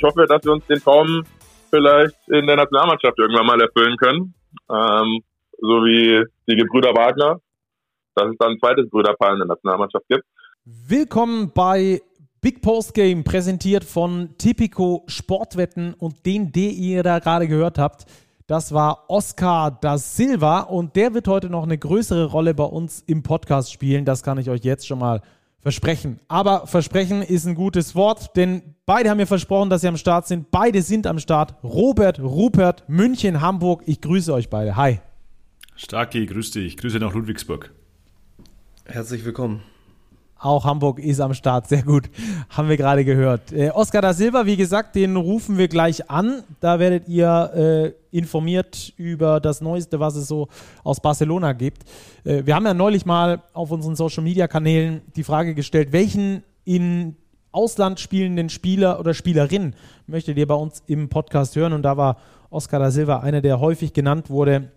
ich hoffe, dass wir uns den Traum vielleicht in der Nationalmannschaft irgendwann mal erfüllen können. Ähm, so wie die Gebrüder Wagner, dass es dann ein zweites Brüderpaar in der Nationalmannschaft gibt. Willkommen bei Big Post Game, präsentiert von Tipico Sportwetten und den, den ihr da gerade gehört habt. Das war Oscar da Silva und der wird heute noch eine größere Rolle bei uns im Podcast spielen. Das kann ich euch jetzt schon mal versprechen. Aber versprechen ist ein gutes Wort, denn beide haben mir versprochen, dass sie am Start sind. Beide sind am Start. Robert, Rupert, München, Hamburg. Ich grüße euch beide. Hi. Starki, grüß dich. Grüße nach Ludwigsburg. Herzlich willkommen. Auch Hamburg ist am Start, sehr gut. Haben wir gerade gehört. Äh, Oscar da Silva, wie gesagt, den rufen wir gleich an. Da werdet ihr äh, informiert über das Neueste, was es so aus Barcelona gibt. Äh, wir haben ja neulich mal auf unseren Social Media Kanälen die Frage gestellt, welchen in Ausland spielenden Spieler oder Spielerin möchtet ihr bei uns im Podcast hören? Und da war Oscar da Silva einer, der häufig genannt wurde.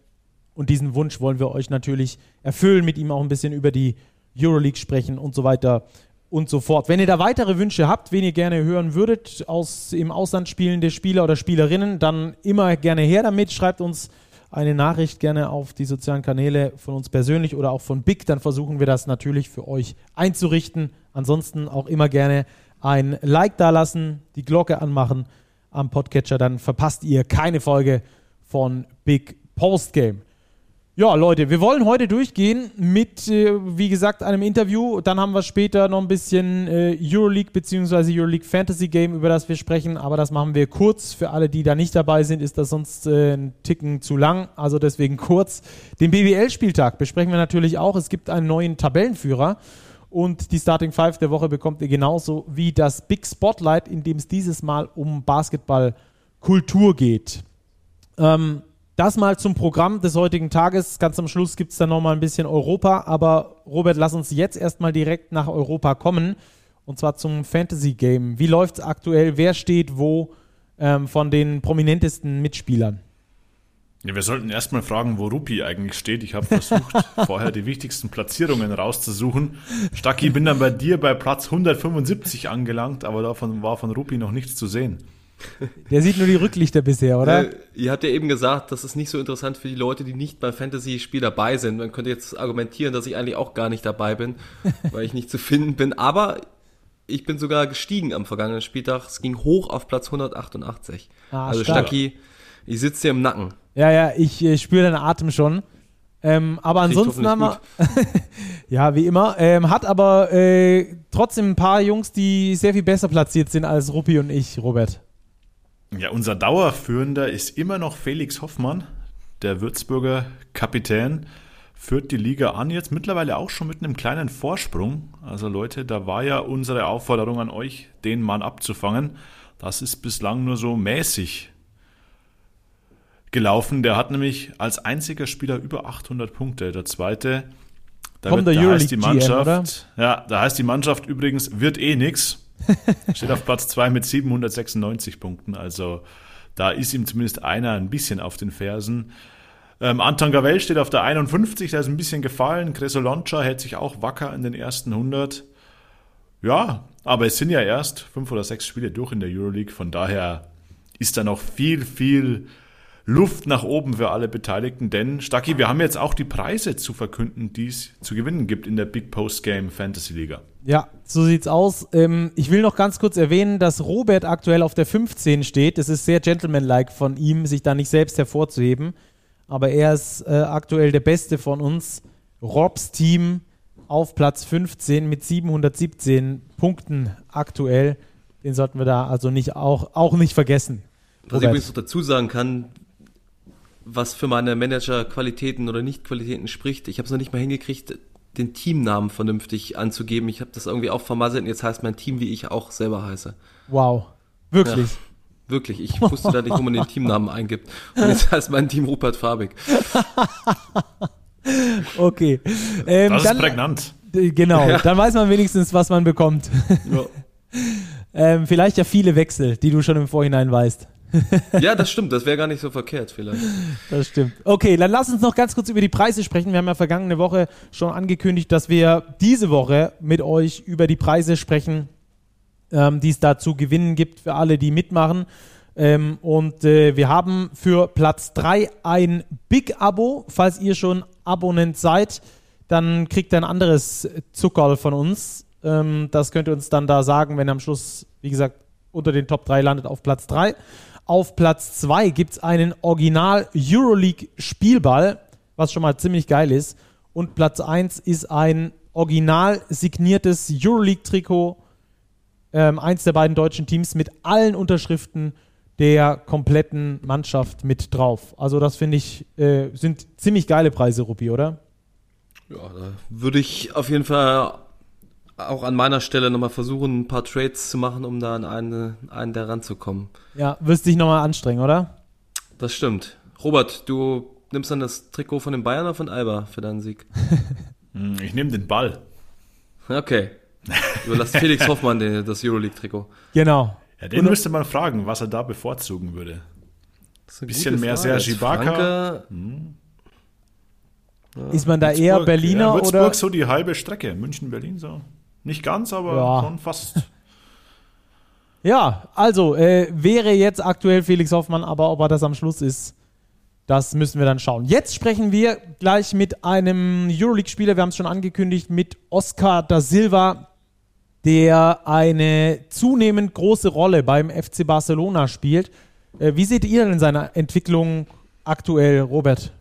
Und diesen Wunsch wollen wir euch natürlich erfüllen, mit ihm auch ein bisschen über die Euroleague sprechen und so weiter und so fort. Wenn ihr da weitere Wünsche habt, wen ihr gerne hören würdet, aus im Ausland spielende Spieler oder Spielerinnen, dann immer gerne her damit. Schreibt uns eine Nachricht gerne auf die sozialen Kanäle von uns persönlich oder auch von Big. Dann versuchen wir das natürlich für euch einzurichten. Ansonsten auch immer gerne ein Like dalassen, die Glocke anmachen am Podcatcher. Dann verpasst ihr keine Folge von Big Postgame. Ja, Leute, wir wollen heute durchgehen mit, äh, wie gesagt, einem Interview. Dann haben wir später noch ein bisschen äh, Euroleague bzw. Euroleague Fantasy Game, über das wir sprechen. Aber das machen wir kurz. Für alle, die da nicht dabei sind, ist das sonst äh, ein Ticken zu lang. Also deswegen kurz. Den BWL-Spieltag besprechen wir natürlich auch. Es gibt einen neuen Tabellenführer. Und die Starting Five der Woche bekommt ihr genauso wie das Big Spotlight, in dem es dieses Mal um Basketballkultur geht. Ähm, das mal zum Programm des heutigen Tages. Ganz am Schluss gibt es dann nochmal ein bisschen Europa. Aber Robert, lass uns jetzt erstmal direkt nach Europa kommen. Und zwar zum Fantasy Game. Wie läuft es aktuell? Wer steht wo ähm, von den prominentesten Mitspielern? Ja, wir sollten erstmal fragen, wo Rupi eigentlich steht. Ich habe versucht, vorher die wichtigsten Platzierungen rauszusuchen. Stacki, bin dann bei dir bei Platz 175 angelangt, aber davon war von Rupi noch nichts zu sehen. Der sieht nur die Rücklichter bisher, oder? Äh, ihr habt ja eben gesagt, das ist nicht so interessant für die Leute, die nicht beim Fantasy-Spiel dabei sind. Man könnte jetzt argumentieren, dass ich eigentlich auch gar nicht dabei bin, weil ich nicht zu finden bin. Aber ich bin sogar gestiegen am vergangenen Spieltag. Es ging hoch auf Platz 188. Ah, also stark. Stacki, ich sitze dir im Nacken. Ja, ja, ich äh, spüre deinen Atem schon. Ähm, aber ansonsten haben wir, ja, wie immer, ähm, hat aber äh, trotzdem ein paar Jungs, die sehr viel besser platziert sind als Ruppi und ich, Robert. Ja, unser Dauerführender ist immer noch Felix Hoffmann, der Würzburger Kapitän. Führt die Liga an, jetzt mittlerweile auch schon mit einem kleinen Vorsprung. Also Leute, da war ja unsere Aufforderung an euch, den Mann abzufangen. Das ist bislang nur so mäßig gelaufen. Der hat nämlich als einziger Spieler über 800 Punkte. Der zweite, da, wird, da heißt die Mannschaft, GM, ja, da heißt die Mannschaft übrigens wird eh nix. Steht auf Platz 2 mit 796 Punkten. Also da ist ihm zumindest einer ein bisschen auf den Fersen. Ähm, Anton Gavel steht auf der 51, der ist ein bisschen gefallen. Cresoloncha hält sich auch wacker in den ersten 100. Ja, aber es sind ja erst fünf oder sechs Spiele durch in der Euroleague. Von daher ist da noch viel, viel Luft nach oben für alle Beteiligten, denn Stacki, wir haben jetzt auch die Preise zu verkünden, die es zu gewinnen gibt in der Big Post Game Fantasy Liga. Ja, so sieht's aus. Ähm, ich will noch ganz kurz erwähnen, dass Robert aktuell auf der 15 steht. Es ist sehr gentlemanlike von ihm, sich da nicht selbst hervorzuheben. Aber er ist äh, aktuell der Beste von uns. Robs Team auf Platz 15 mit 717 Punkten aktuell. Den sollten wir da also nicht auch, auch nicht vergessen. Was Robert. ich übrigens noch dazu sagen kann, was für meine Manager-Qualitäten oder Nicht-Qualitäten spricht. Ich habe es noch nicht mal hingekriegt, den Teamnamen vernünftig anzugeben. Ich habe das irgendwie auch vermasselt und jetzt heißt mein Team, wie ich auch selber heiße. Wow. Wirklich? Ja, wirklich. Ich wusste da nicht, wo man den Teamnamen eingibt. Und jetzt heißt mein Team Rupert Fabig. okay. Ähm, das ist dann, prägnant. Genau, ja. dann weiß man wenigstens, was man bekommt. Ja. ähm, vielleicht ja viele Wechsel, die du schon im Vorhinein weißt ja, das stimmt. Das wäre gar nicht so verkehrt vielleicht. Das stimmt. Okay, dann lass uns noch ganz kurz über die Preise sprechen. Wir haben ja vergangene Woche schon angekündigt, dass wir diese Woche mit euch über die Preise sprechen ähm, die es da zu gewinnen gibt für alle, die mitmachen. Ähm, und äh, wir haben für Platz 3 ein Big-Abo. Falls ihr schon Abonnent seid, dann kriegt ihr ein anderes Zuckerl von uns. Ähm, das könnt ihr uns dann da sagen, wenn am Schluss, wie gesagt, unter den Top 3 landet auf Platz 3. Auf Platz 2 gibt es einen Original Euroleague Spielball, was schon mal ziemlich geil ist. Und Platz 1 ist ein original signiertes Euroleague-Trikot, ähm, eins der beiden deutschen Teams mit allen Unterschriften der kompletten Mannschaft mit drauf. Also das finde ich, äh, sind ziemlich geile Preise, Rupi, oder? Ja, da würde ich auf jeden Fall auch an meiner Stelle nochmal versuchen, ein paar Trades zu machen, um da an eine, einen der ranzukommen. Ja, wirst dich nochmal anstrengen, oder? Das stimmt. Robert, du nimmst dann das Trikot von den Bayern oder von Alba für deinen Sieg? Hm, ich nehme den Ball. Okay. Überlasst Felix Hoffmann den, das Euroleague-Trikot. Genau. Ja, den Und, müsste man fragen, was er da bevorzugen würde. Ein bisschen mehr Serge Ibaka. Hm. Ist man da Würzburg, eher Berliner ja, Würzburg oder? so die halbe Strecke. München, Berlin so. Nicht ganz, aber ja. schon fast. Ja, also äh, wäre jetzt aktuell Felix Hoffmann, aber ob er das am Schluss ist, das müssen wir dann schauen. Jetzt sprechen wir gleich mit einem Euroleague-Spieler, wir haben es schon angekündigt, mit Oscar da Silva, der eine zunehmend große Rolle beim FC Barcelona spielt. Äh, wie seht ihr denn seine Entwicklung aktuell, Robert?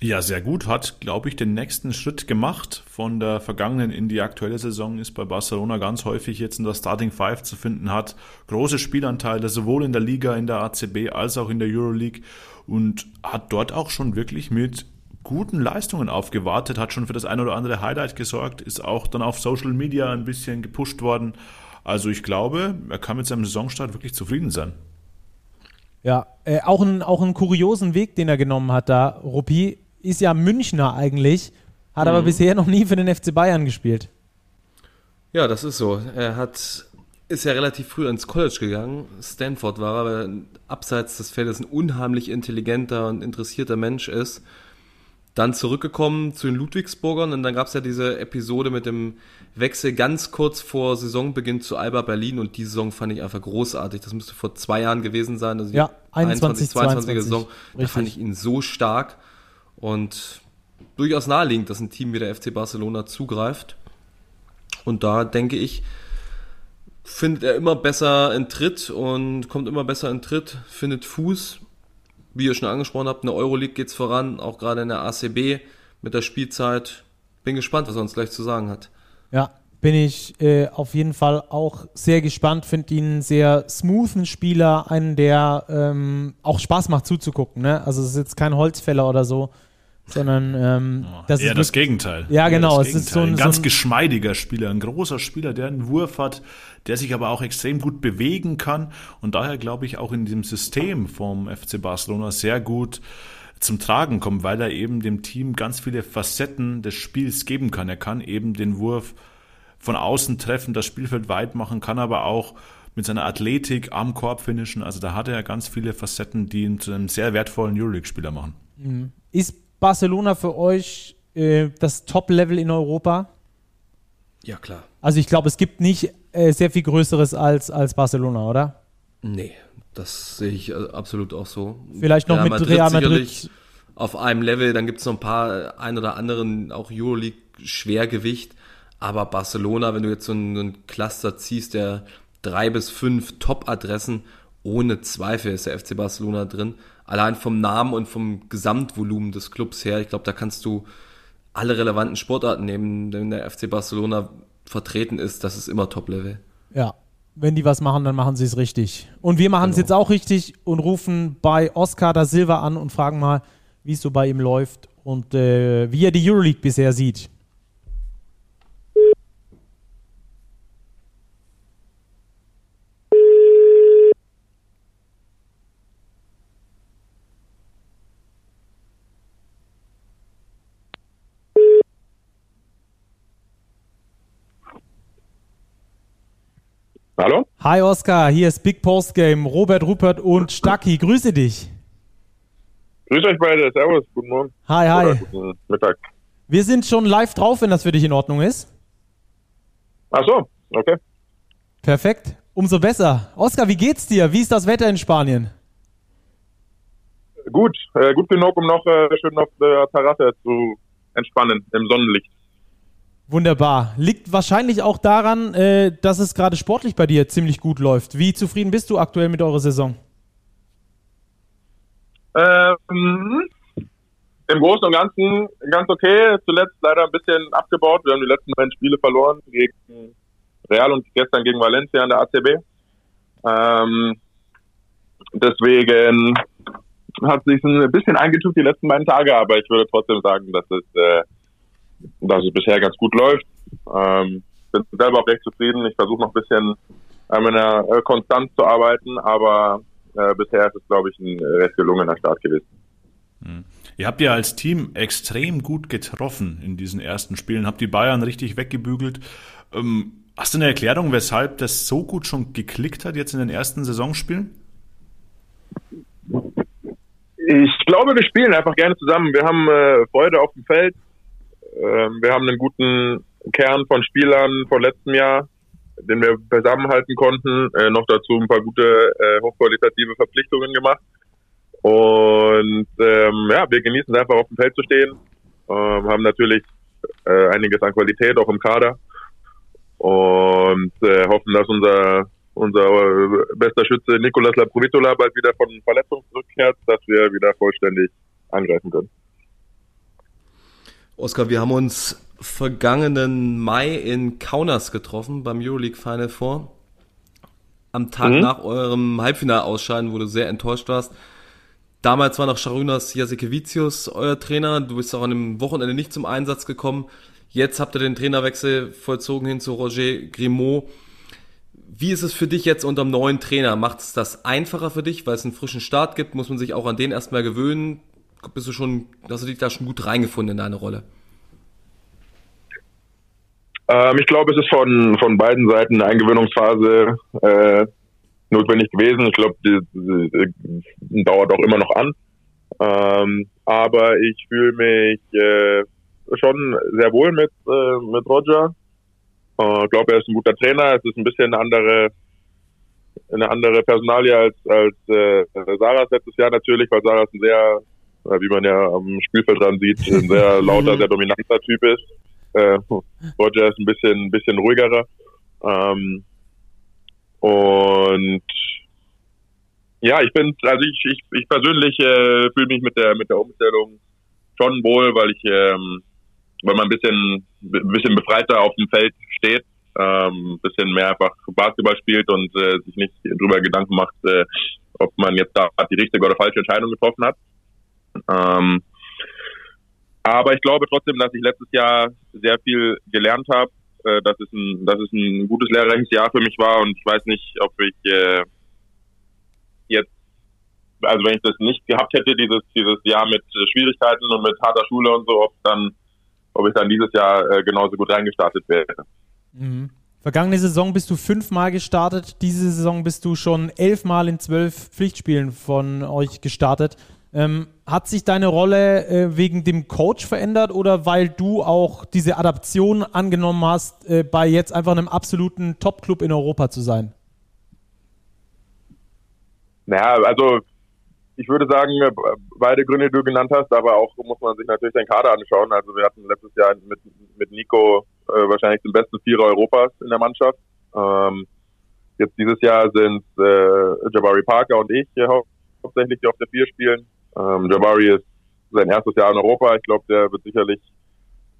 Ja, sehr gut. Hat, glaube ich, den nächsten Schritt gemacht. Von der vergangenen in die aktuelle Saison ist bei Barcelona ganz häufig jetzt in der Starting Five zu finden, hat große Spielanteile, sowohl in der Liga, in der ACB als auch in der Euroleague und hat dort auch schon wirklich mit guten Leistungen aufgewartet, hat schon für das ein oder andere Highlight gesorgt, ist auch dann auf Social Media ein bisschen gepusht worden. Also ich glaube, er kann mit seinem Saisonstart wirklich zufrieden sein. Ja, äh, auch, ein, auch einen kuriosen Weg, den er genommen hat da, Rupi ist ja Münchner eigentlich, hat mhm. aber bisher noch nie für den FC Bayern gespielt. Ja, das ist so. Er hat ist ja relativ früh ins College gegangen. Stanford war er, weil er abseits des Feldes ein unheimlich intelligenter und interessierter Mensch ist. Dann zurückgekommen zu den Ludwigsburgern und dann gab es ja diese Episode mit dem Wechsel ganz kurz vor Saisonbeginn zu Alba Berlin und die Saison fand ich einfach großartig. Das müsste vor zwei Jahren gewesen sein. Also ja, 21, 22, 22 Saison. Richtig. Da fand ich ihn so stark. Und durchaus naheliegend, dass ein Team wie der FC Barcelona zugreift. Und da denke ich, findet er immer besser in Tritt und kommt immer besser in Tritt, findet Fuß. Wie ihr schon angesprochen habt, in der Euroleague geht es voran, auch gerade in der ACB mit der Spielzeit. Bin gespannt, was er uns gleich zu sagen hat. Ja, bin ich äh, auf jeden Fall auch sehr gespannt. Finde ihn einen sehr smoothen Spieler, einen, der ähm, auch Spaß macht zuzugucken. Ne? Also es ist jetzt kein Holzfäller oder so, sondern ähm, das eher ist das Gegenteil. Ja, genau. Es ist so ein, ein ganz so ein geschmeidiger Spieler, ein großer Spieler, der einen Wurf hat, der sich aber auch extrem gut bewegen kann und daher glaube ich auch in diesem System vom FC Barcelona sehr gut zum Tragen kommt, weil er eben dem Team ganz viele Facetten des Spiels geben kann. Er kann eben den Wurf von außen treffen, das Spielfeld weit machen, kann aber auch mit seiner Athletik am Korb finishen. Also da hat er ganz viele Facetten, die ihn zu einem sehr wertvollen Euroleague-Spieler machen. Mhm. Ist Barcelona für euch äh, das Top-Level in Europa? Ja, klar. Also ich glaube, es gibt nicht äh, sehr viel Größeres als, als Barcelona, oder? Nee, das sehe ich äh, absolut auch so. Vielleicht noch Real mit Real Madrid. Auf einem Level, dann gibt es noch ein paar, äh, ein oder anderen, auch Euroleague-Schwergewicht. Aber Barcelona, wenn du jetzt so einen, einen Cluster ziehst, der drei bis fünf Top-Adressen, ohne Zweifel ist der FC Barcelona drin allein vom Namen und vom Gesamtvolumen des Clubs her, ich glaube, da kannst du alle relevanten Sportarten nehmen, wenn der FC Barcelona vertreten ist, das ist immer Top-Level. Ja, wenn die was machen, dann machen sie es richtig. Und wir machen es genau. jetzt auch richtig und rufen bei Oscar da Silva an und fragen mal, wie es so bei ihm läuft und äh, wie er die Euroleague bisher sieht. Hallo? Hi Oskar, hier ist Big Post Game. Robert, Rupert und Stacki. Grüße dich. Grüß euch beide. Servus. Guten Morgen. Hi, hi. Oder guten Mittag. Wir sind schon live drauf, wenn das für dich in Ordnung ist. Ach so, okay. Perfekt. Umso besser. Oskar, wie geht's dir? Wie ist das Wetter in Spanien? Gut, äh, gut genug, um noch äh, schön auf der Terrasse zu entspannen im Sonnenlicht. Wunderbar. Liegt wahrscheinlich auch daran, äh, dass es gerade sportlich bei dir ziemlich gut läuft. Wie zufrieden bist du aktuell mit eurer Saison? Ähm, Im Großen und Ganzen ganz okay. Zuletzt leider ein bisschen abgebaut. Wir haben die letzten beiden Spiele verloren gegen Real und gestern gegen Valencia in der ACB. Ähm, deswegen hat sich ein bisschen eingetucht die letzten beiden Tage, aber ich würde trotzdem sagen, dass es, äh, dass es bisher ganz gut läuft. Ähm, bin selber auch recht zufrieden. Ich versuche noch ein bisschen an meiner äh, Konstanz zu arbeiten, aber äh, bisher ist es, glaube ich, ein recht gelungener Start gewesen. Hm. Ihr habt ja als Team extrem gut getroffen in diesen ersten Spielen, habt die Bayern richtig weggebügelt. Ähm, hast du eine Erklärung, weshalb das so gut schon geklickt hat jetzt in den ersten Saisonspielen? Ich glaube, wir spielen einfach gerne zusammen. Wir haben äh, Freude auf dem Feld. Ähm, wir haben einen guten Kern von Spielern von letztem Jahr, den wir zusammenhalten konnten. Äh, noch dazu ein paar gute, äh, hochqualitative Verpflichtungen gemacht. Und ähm, ja, wir genießen es einfach auf dem Feld zu stehen. Ähm, haben natürlich äh, einiges an Qualität auch im Kader und äh, hoffen, dass unser unser äh, bester Schütze Nicolas Laprovitola bald wieder von Verletzung zurückkehrt, dass wir wieder vollständig angreifen können. Oskar, wir haben uns vergangenen Mai in Kaunas getroffen beim Euroleague Final Four. Am Tag mhm. nach eurem Halbfinalausscheiden, wo du sehr enttäuscht warst. Damals war noch Sharunas Jasikevicius euer Trainer. Du bist auch an dem Wochenende nicht zum Einsatz gekommen. Jetzt habt ihr den Trainerwechsel vollzogen hin zu Roger Grimaud. Wie ist es für dich jetzt unter dem neuen Trainer? Macht es das einfacher für dich, weil es einen frischen Start gibt? Muss man sich auch an den erstmal gewöhnen? Bist du schon, hast du dich da schon gut reingefunden in deine Rolle? Ähm, ich glaube, es ist von, von beiden Seiten eine Eingewöhnungsphase äh, notwendig gewesen. Ich glaube, die, die, die, dauert auch immer noch an. Ähm, aber ich fühle mich äh, schon sehr wohl mit, äh, mit Roger. Äh, ich glaube, er ist ein guter Trainer. Es ist ein bisschen eine andere, eine andere Personalie als, als äh, Sarahs letztes Jahr natürlich, weil Sarah ein sehr, äh, wie man ja am Spielfeld dran sieht, ein sehr lauter, sehr dominanter Typ ist. Äh, Roger ist ein bisschen, ein bisschen ruhigerer. Ähm, und ja, ich bin, also ich, ich, ich persönlich äh, fühle mich mit der mit der Umstellung schon wohl, weil ich ähm, weil man ein bisschen, ein bisschen befreiter auf dem Feld steht, ähm, ein bisschen mehr einfach Basketball spielt und äh, sich nicht drüber Gedanken macht, äh, ob man jetzt da die richtige oder falsche Entscheidung getroffen hat. Ähm, aber ich glaube trotzdem, dass ich letztes Jahr sehr viel gelernt habe, äh, dass es ein, dass es ein gutes lehrreiches Jahr für mich war und ich weiß nicht, ob ich äh, jetzt also wenn ich das nicht gehabt hätte, dieses, dieses Jahr mit Schwierigkeiten und mit harter Schule und so, ob dann ob ich dann dieses Jahr äh, genauso gut reingestartet wäre. Mhm. Vergangene Saison bist du fünfmal gestartet, diese Saison bist du schon elfmal in zwölf Pflichtspielen von euch gestartet. Ähm, hat sich deine Rolle äh, wegen dem Coach verändert oder weil du auch diese Adaption angenommen hast, äh, bei jetzt einfach einem absoluten Top-Club in Europa zu sein? Naja, also ich würde sagen, äh, beide Gründe, die du genannt hast, aber auch muss man sich natürlich den Kader anschauen. Also wir hatten letztes Jahr mit, mit Nico äh, wahrscheinlich den besten Vierer Europas in der Mannschaft. Ähm, jetzt dieses Jahr sind äh, Jabari Parker und ich hau hauptsächlich, die auf der Vier spielen. Ähm, Jabari ist sein erstes Jahr in Europa. Ich glaube, der wird sicherlich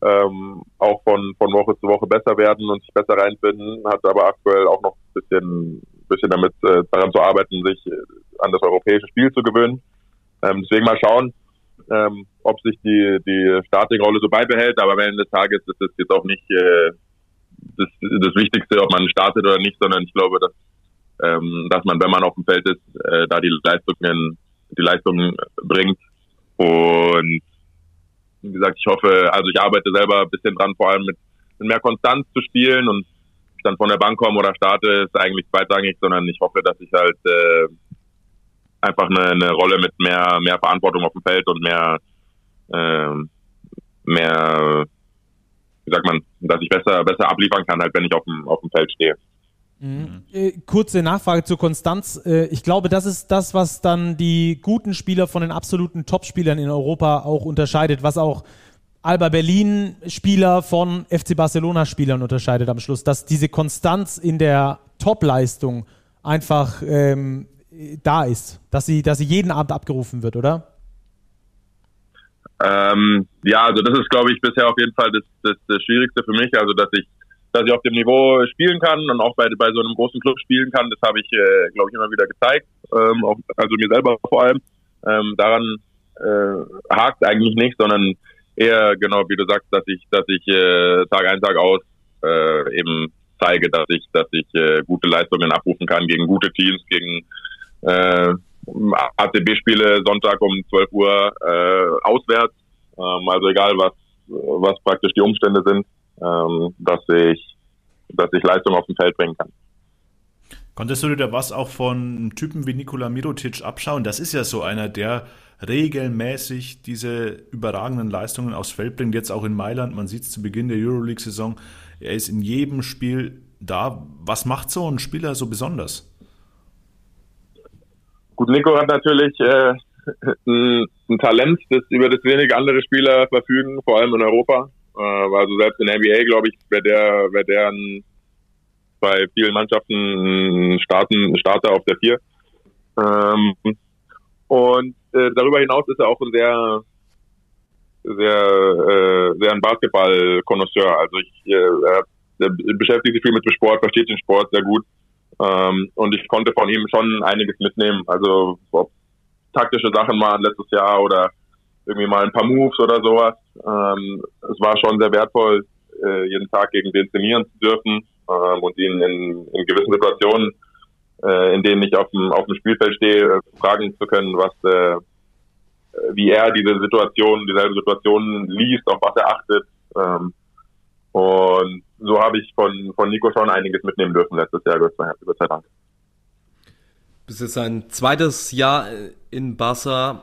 ähm, auch von, von Woche zu Woche besser werden und sich besser reinfinden, hat aber aktuell auch noch ein bisschen bisschen damit äh, daran zu arbeiten, sich äh, an das europäische Spiel zu gewöhnen. Ähm, deswegen mal schauen, ähm, ob sich die, die Starting-Rolle so beibehält. Aber am Ende des Tages ist es jetzt auch nicht äh, das, das Wichtigste, ob man startet oder nicht, sondern ich glaube, dass, ähm, dass man, wenn man auf dem Feld ist, äh, da die Leistungen, die Leistungen bringt. Und wie gesagt, ich hoffe, also ich arbeite selber ein bisschen dran, vor allem mit, mit mehr Konstanz zu spielen und ich dann von der Bank komme oder starte, ist eigentlich zweitrangig, sondern ich hoffe, dass ich halt äh, einfach eine, eine Rolle mit mehr, mehr Verantwortung auf dem Feld und mehr, äh, mehr, wie sagt man, dass ich besser, besser abliefern kann, halt, wenn ich auf dem, auf dem Feld stehe. Mhm. Äh, kurze Nachfrage zur Konstanz. Äh, ich glaube, das ist das, was dann die guten Spieler von den absoluten Top-Spielern in Europa auch unterscheidet, was auch Alba Berlin-Spieler von FC Barcelona-Spielern unterscheidet am Schluss, dass diese Konstanz in der Top-Leistung einfach ähm, da ist, dass sie, dass sie jeden Abend abgerufen wird, oder? Ähm, ja, also das ist, glaube ich, bisher auf jeden Fall das, das, das Schwierigste für mich. Also, dass ich, dass ich auf dem Niveau spielen kann und auch bei, bei so einem großen Club spielen kann, das habe ich, äh, glaube ich, immer wieder gezeigt. Ähm, auch, also mir selber vor allem. Ähm, daran äh, hakt eigentlich nicht, sondern eher genau wie du sagst, dass ich, dass ich äh, Tag ein Tag aus äh, eben zeige, dass ich, dass ich äh, gute Leistungen abrufen kann gegen gute Teams, gegen äh, ACB-Spiele Sonntag um 12 Uhr äh, auswärts. Ähm, also egal was was praktisch die Umstände sind, ähm, dass ich dass ich Leistung auf dem Feld bringen kann. Konntest du dir da was auch von Typen wie Nikola Mirotic abschauen? Das ist ja so einer, der regelmäßig diese überragenden Leistungen aufs Feld bringt, jetzt auch in Mailand. Man sieht es zu Beginn der Euroleague-Saison. Er ist in jedem Spiel da. Was macht so ein Spieler so besonders? Gut, Nico hat natürlich äh, ein, ein, Talent, das über das wenige andere Spieler verfügen, vor allem in Europa. Äh, also selbst in der NBA, glaube ich, wäre der, wär der ein, bei vielen Mannschaften ein, Starter auf der Vier. Ähm, und äh, darüber hinaus ist er auch ein sehr, sehr, äh, sehr ein Basketball-Konnoisseur. Also ich, äh, er, er beschäftigt sich viel mit dem Sport, versteht den Sport sehr gut. Ähm, und ich konnte von ihm schon einiges mitnehmen. Also ob taktische Sachen waren letztes Jahr oder irgendwie mal ein paar Moves oder sowas. Ähm, es war schon sehr wertvoll, äh, jeden Tag gegen den trainieren zu dürfen ähm, und ihn in, in gewissen Situationen äh, in denen ich auf dem, auf dem Spielfeld stehe, äh, fragen zu können, was, äh, wie er diese Situation, dieselbe Situation liest, auf was er achtet. Ähm, und so habe ich von, von Nico schon einiges mitnehmen dürfen letztes Jahr, Gott sei Dank. Bis jetzt ein zweites Jahr in Barca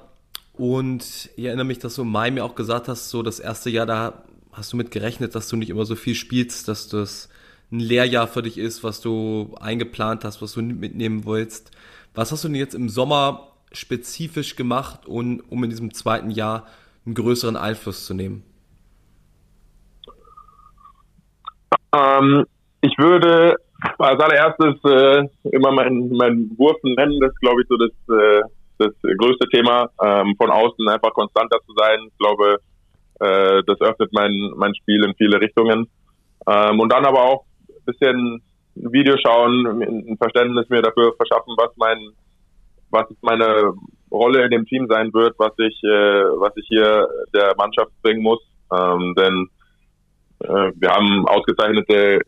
und ich erinnere mich, dass du im Mai mir auch gesagt hast, so das erste Jahr, da hast du mit gerechnet, dass du nicht immer so viel spielst, dass du es ein Lehrjahr für dich ist, was du eingeplant hast, was du mitnehmen willst. Was hast du denn jetzt im Sommer spezifisch gemacht, um, um in diesem zweiten Jahr einen größeren Einfluss zu nehmen? Ähm, ich würde als allererstes äh, immer meinen mein Wurf nennen. Das glaube ich, so das, äh, das größte Thema. Ähm, von außen einfach konstanter zu sein. Ich glaube, äh, das öffnet mein, mein Spiel in viele Richtungen. Ähm, und dann aber auch bisschen ein Video schauen, ein Verständnis mir dafür verschaffen, was mein, was meine Rolle in dem Team sein wird, was ich, äh, was ich hier der Mannschaft bringen muss. Ähm, denn äh, wir haben ausgezeichnete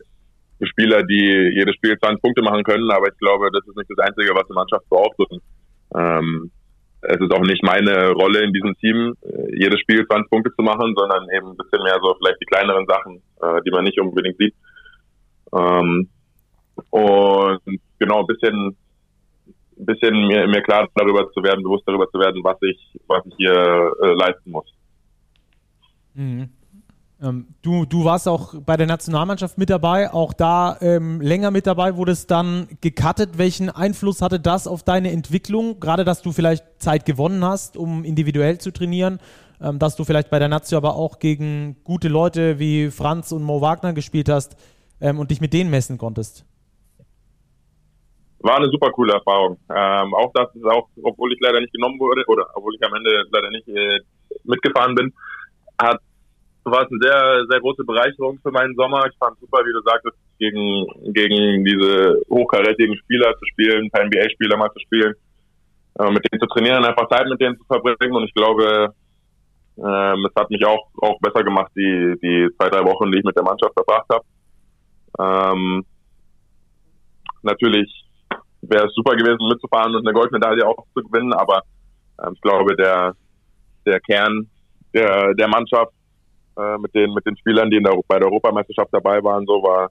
Spieler, die jedes Spiel 20 Punkte machen können, aber ich glaube, das ist nicht das Einzige, was die Mannschaft braucht. Und, ähm, es ist auch nicht meine Rolle in diesem Team, äh, jedes Spiel 20 Punkte zu machen, sondern eben ein bisschen mehr so vielleicht die kleineren Sachen, äh, die man nicht unbedingt sieht. Ähm, und genau, ein bisschen, bisschen mir, mir klar darüber zu werden, bewusst darüber zu werden, was ich, was ich hier äh, leisten muss. Mhm. Ähm, du, du warst auch bei der Nationalmannschaft mit dabei, auch da ähm, länger mit dabei, wurde es dann gecuttet. Welchen Einfluss hatte das auf deine Entwicklung? Gerade, dass du vielleicht Zeit gewonnen hast, um individuell zu trainieren, ähm, dass du vielleicht bei der Nazio aber auch gegen gute Leute wie Franz und Mo Wagner gespielt hast ähm, und dich mit denen messen konntest? War eine super coole Erfahrung. Ähm, auch das ist auch, obwohl ich leider nicht genommen wurde oder obwohl ich am Ende leider nicht äh, mitgefahren bin, hat war es eine sehr, sehr große Bereicherung für meinen Sommer. Ich fand super, wie du sagtest, gegen, gegen diese hochkarätigen Spieler zu spielen, ein NBA-Spieler mal zu spielen, äh, mit denen zu trainieren, einfach Zeit mit denen zu verbringen. Und ich glaube, ähm, es hat mich auch, auch besser gemacht, die, die zwei, drei Wochen, die ich mit der Mannschaft verbracht habe. Ähm, natürlich wäre es super gewesen, mitzufahren und eine Goldmedaille auch zu gewinnen, aber ähm, ich glaube, der, der Kern der, der Mannschaft äh, mit, den, mit den Spielern, die in der, bei der Europameisterschaft dabei waren, so war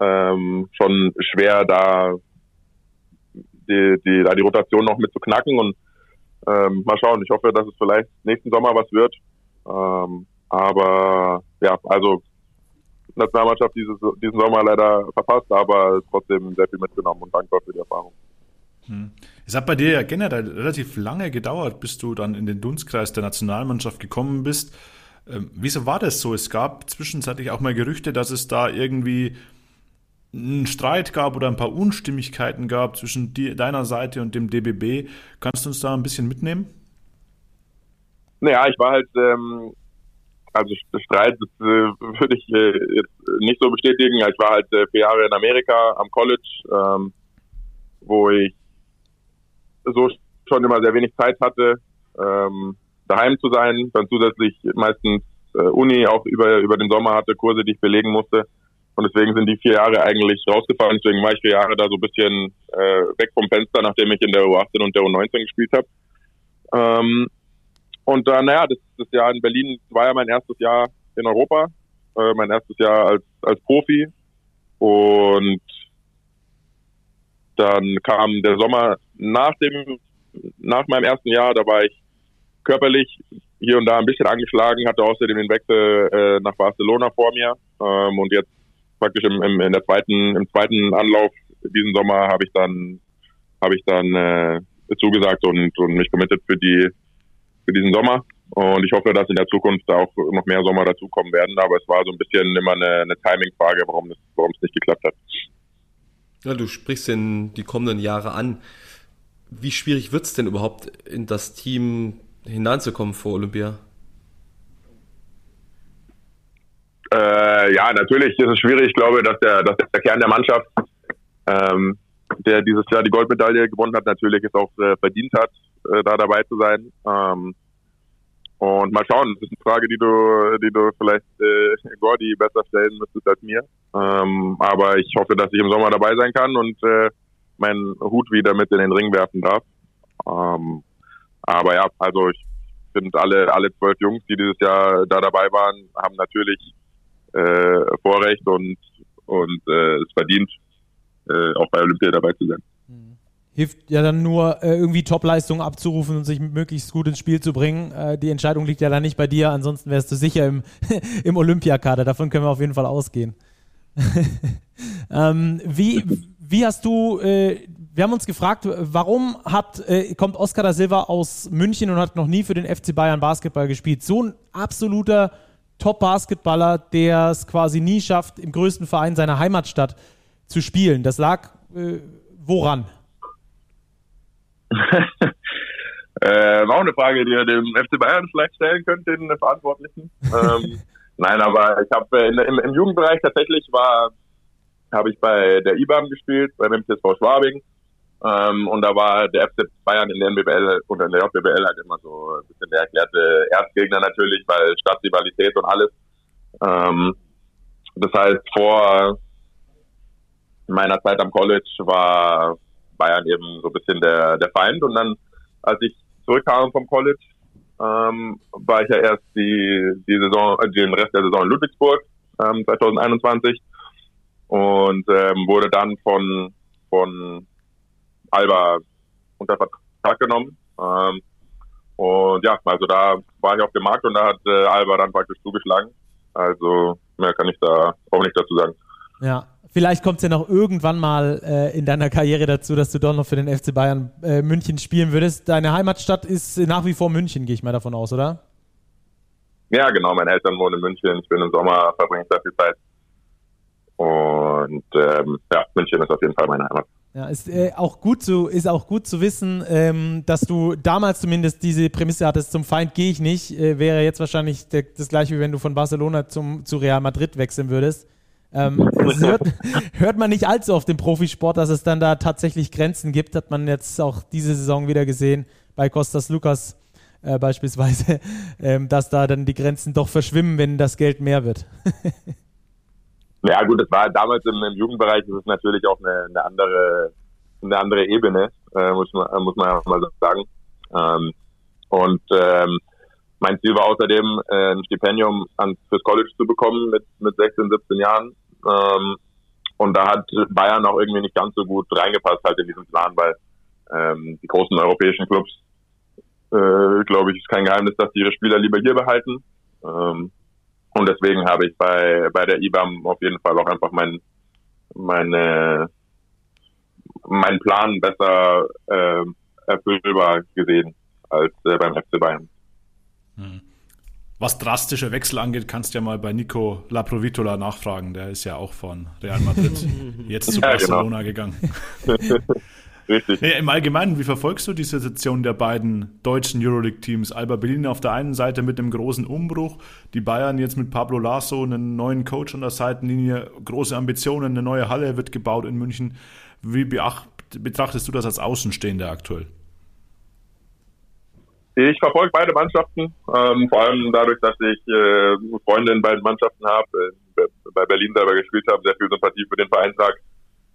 ähm, schon schwer, da die, die, da die Rotation noch mit zu knacken und ähm, mal schauen. Ich hoffe, dass es vielleicht nächsten Sommer was wird. Ähm, aber ja, also Nationalmannschaft dieses, diesen Sommer leider verpasst, aber trotzdem sehr viel mitgenommen und dankbar für die Erfahrung. Hm. Es hat bei dir ja generell relativ lange gedauert, bis du dann in den Dunstkreis der Nationalmannschaft gekommen bist. Ähm, wieso war das so? Es gab zwischenzeitlich auch mal Gerüchte, dass es da irgendwie einen Streit gab oder ein paar Unstimmigkeiten gab zwischen deiner Seite und dem DBB. Kannst du uns da ein bisschen mitnehmen? Naja, ich war halt, ähm, also Streit äh, würde ich äh, jetzt nicht so bestätigen. Ich war halt äh, vier Jahre in Amerika am College, ähm, wo ich so schon immer sehr wenig Zeit hatte, ähm, daheim zu sein. Dann zusätzlich meistens äh, Uni auch über, über den Sommer hatte, Kurse, die ich belegen musste. Und deswegen sind die vier Jahre eigentlich rausgefallen. Deswegen war ich vier Jahre da so ein bisschen äh, weg vom Fenster, nachdem ich in der U18 und der U19 gespielt habe. Ähm, und dann, naja, das, das Jahr in Berlin war ja mein erstes Jahr in Europa, äh, mein erstes Jahr als, als Profi. Und dann kam der Sommer nach dem, nach meinem ersten Jahr, da war ich körperlich hier und da ein bisschen angeschlagen, hatte außerdem den Wechsel äh, nach Barcelona vor mir. Ähm, und jetzt praktisch im, im, in der zweiten, im zweiten Anlauf diesen Sommer habe ich dann, habe ich dann äh, zugesagt und, und mich committed für die, für diesen Sommer. Und ich hoffe, dass in der Zukunft auch noch mehr Sommer dazukommen werden. Aber es war so ein bisschen immer eine, eine Timing-Frage, warum es, warum es nicht geklappt hat. Ja, du sprichst denn die kommenden Jahre an. Wie schwierig wird es denn überhaupt in das Team hineinzukommen vor Olympia? Äh, ja, natürlich ist es schwierig. Ich glaube, dass der, dass der Kern der Mannschaft, ähm, der dieses Jahr die Goldmedaille gewonnen hat, natürlich es auch äh, verdient hat, äh, da dabei zu sein. Ähm, und mal schauen, das ist eine Frage, die du, die du vielleicht äh, Gordy besser stellen müsstest als mir. Ähm, aber ich hoffe, dass ich im Sommer dabei sein kann und äh, meinen Hut wieder mit in den Ring werfen darf. Ähm, aber ja, also ich finde alle alle zwölf Jungs, die dieses Jahr da dabei waren, haben natürlich äh, Vorrecht und und äh, es verdient, äh, auch bei Olympia dabei zu sein hilft ja dann nur, äh, irgendwie Topleistungen abzurufen und sich möglichst gut ins Spiel zu bringen. Äh, die Entscheidung liegt ja dann nicht bei dir, ansonsten wärst du sicher im, im Olympiakader. Davon können wir auf jeden Fall ausgehen. ähm, wie, wie hast du, äh, wir haben uns gefragt, warum hat, äh, kommt Oscar da Silva aus München und hat noch nie für den FC Bayern Basketball gespielt? So ein absoluter Top-Basketballer, der es quasi nie schafft, im größten Verein seiner Heimatstadt zu spielen. Das lag äh, woran? äh, war auch eine Frage, die ihr dem FC Bayern vielleicht stellen könnt, den Verantwortlichen. ähm, nein, aber ich habe äh, im, im Jugendbereich tatsächlich war, habe ich bei der IBAM gespielt, beim MTSV Schwabing. Ähm, und da war der FC Bayern in der NBBL und in der JBL halt immer so ein bisschen der erklärte Erzgegner natürlich, weil Stadtrivalität und alles. Ähm, das heißt, vor meiner Zeit am College war Bayern eben so ein bisschen der, der Feind. Und dann, als ich zurückkam vom College, ähm, war ich ja erst die, die Saison, äh, den Rest der Saison in Ludwigsburg ähm, 2021 und ähm, wurde dann von, von Alba unter Vertrag genommen. Ähm, und ja, also da war ich auf dem Markt und da hat äh, Alba dann praktisch zugeschlagen. Also mehr kann ich da auch nicht dazu sagen. Ja, vielleicht kommt es ja noch irgendwann mal äh, in deiner Karriere dazu, dass du doch noch für den FC Bayern äh, München spielen würdest. Deine Heimatstadt ist nach wie vor München, gehe ich mal davon aus, oder? Ja, genau. Meine Eltern wohnen in München. Ich bin im Sommer, verbringe sehr viel Zeit. Und ähm, ja, München ist auf jeden Fall meine Heimat. Ja, ist äh, auch gut zu, ist auch gut zu wissen, ähm, dass du damals zumindest diese Prämisse hattest, zum Feind gehe ich nicht, äh, wäre jetzt wahrscheinlich der, das gleiche, wie wenn du von Barcelona zum, zu Real Madrid wechseln würdest. Ähm, hört, hört, man nicht allzu oft im Profisport, dass es dann da tatsächlich Grenzen gibt. Hat man jetzt auch diese Saison wieder gesehen bei Costas Lukas äh, beispielsweise, ähm, dass da dann die Grenzen doch verschwimmen, wenn das Geld mehr wird. ja gut, das war damals im, im Jugendbereich, das ist natürlich auch eine, eine andere eine andere Ebene, äh, muss man muss man mal sagen. Ähm, und ähm, mein Ziel war außerdem, äh, ein Stipendium an, fürs College zu bekommen mit, mit 16, 17 Jahren. Ähm, und da hat Bayern auch irgendwie nicht ganz so gut reingepasst halt in diesen Plan, weil ähm, die großen europäischen Clubs, äh, glaube ich, ist kein Geheimnis, dass die ihre Spieler lieber hier behalten. Ähm, Und deswegen habe ich bei, bei der IBAM auf jeden Fall auch einfach mein, meine, meinen Plan besser äh, erfüllbar gesehen als äh, beim FC Bayern. Hm. Was drastische Wechsel angeht, kannst du ja mal bei Nico Laprovitola nachfragen. Der ist ja auch von Real Madrid jetzt zu ja, genau. Barcelona genau. gegangen. Richtig. Nee, Im Allgemeinen, wie verfolgst du die Situation der beiden deutschen Euroleague-Teams? Alba Berlin auf der einen Seite mit einem großen Umbruch, die Bayern jetzt mit Pablo Lasso, einen neuen Coach an der Seitenlinie, große Ambitionen, eine neue Halle wird gebaut in München. Wie betrachtest du das als Außenstehender aktuell? Ich verfolge beide Mannschaften, ähm, vor allem dadurch, dass ich äh, Freunde in beiden Mannschaften habe, äh, bei Berlin selber gespielt habe, sehr viel Sympathie für den Vereinstag.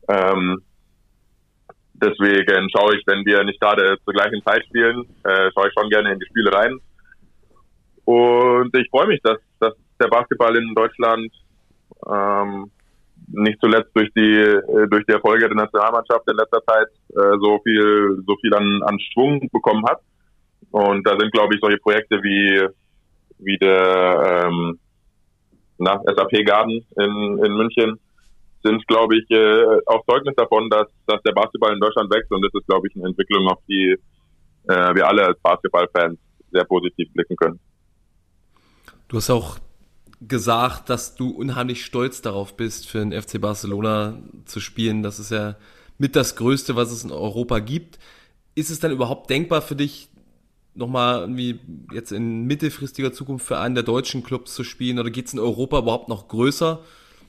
Ähm, deswegen schaue ich, wenn wir nicht gerade zur gleichen Zeit spielen, äh, schaue ich schon gerne in die Spiele rein. Und ich freue mich, dass, dass der Basketball in Deutschland ähm, nicht zuletzt durch die äh, durch die Erfolge der Nationalmannschaft in letzter Zeit äh, so viel so viel an, an Schwung bekommen hat. Und da sind, glaube ich, solche Projekte wie wie der ähm, na, SAP Garden in, in München sind, glaube ich, äh, auch Zeugnis davon, dass, dass der Basketball in Deutschland wächst und das ist, glaube ich, eine Entwicklung, auf die äh, wir alle als Basketballfans sehr positiv blicken können. Du hast auch gesagt, dass du unheimlich stolz darauf bist, für den FC Barcelona zu spielen. Das ist ja mit das Größte, was es in Europa gibt. Ist es dann überhaupt denkbar für dich, nochmal irgendwie jetzt in mittelfristiger Zukunft für einen der deutschen Clubs zu spielen? Oder geht es in Europa überhaupt noch größer?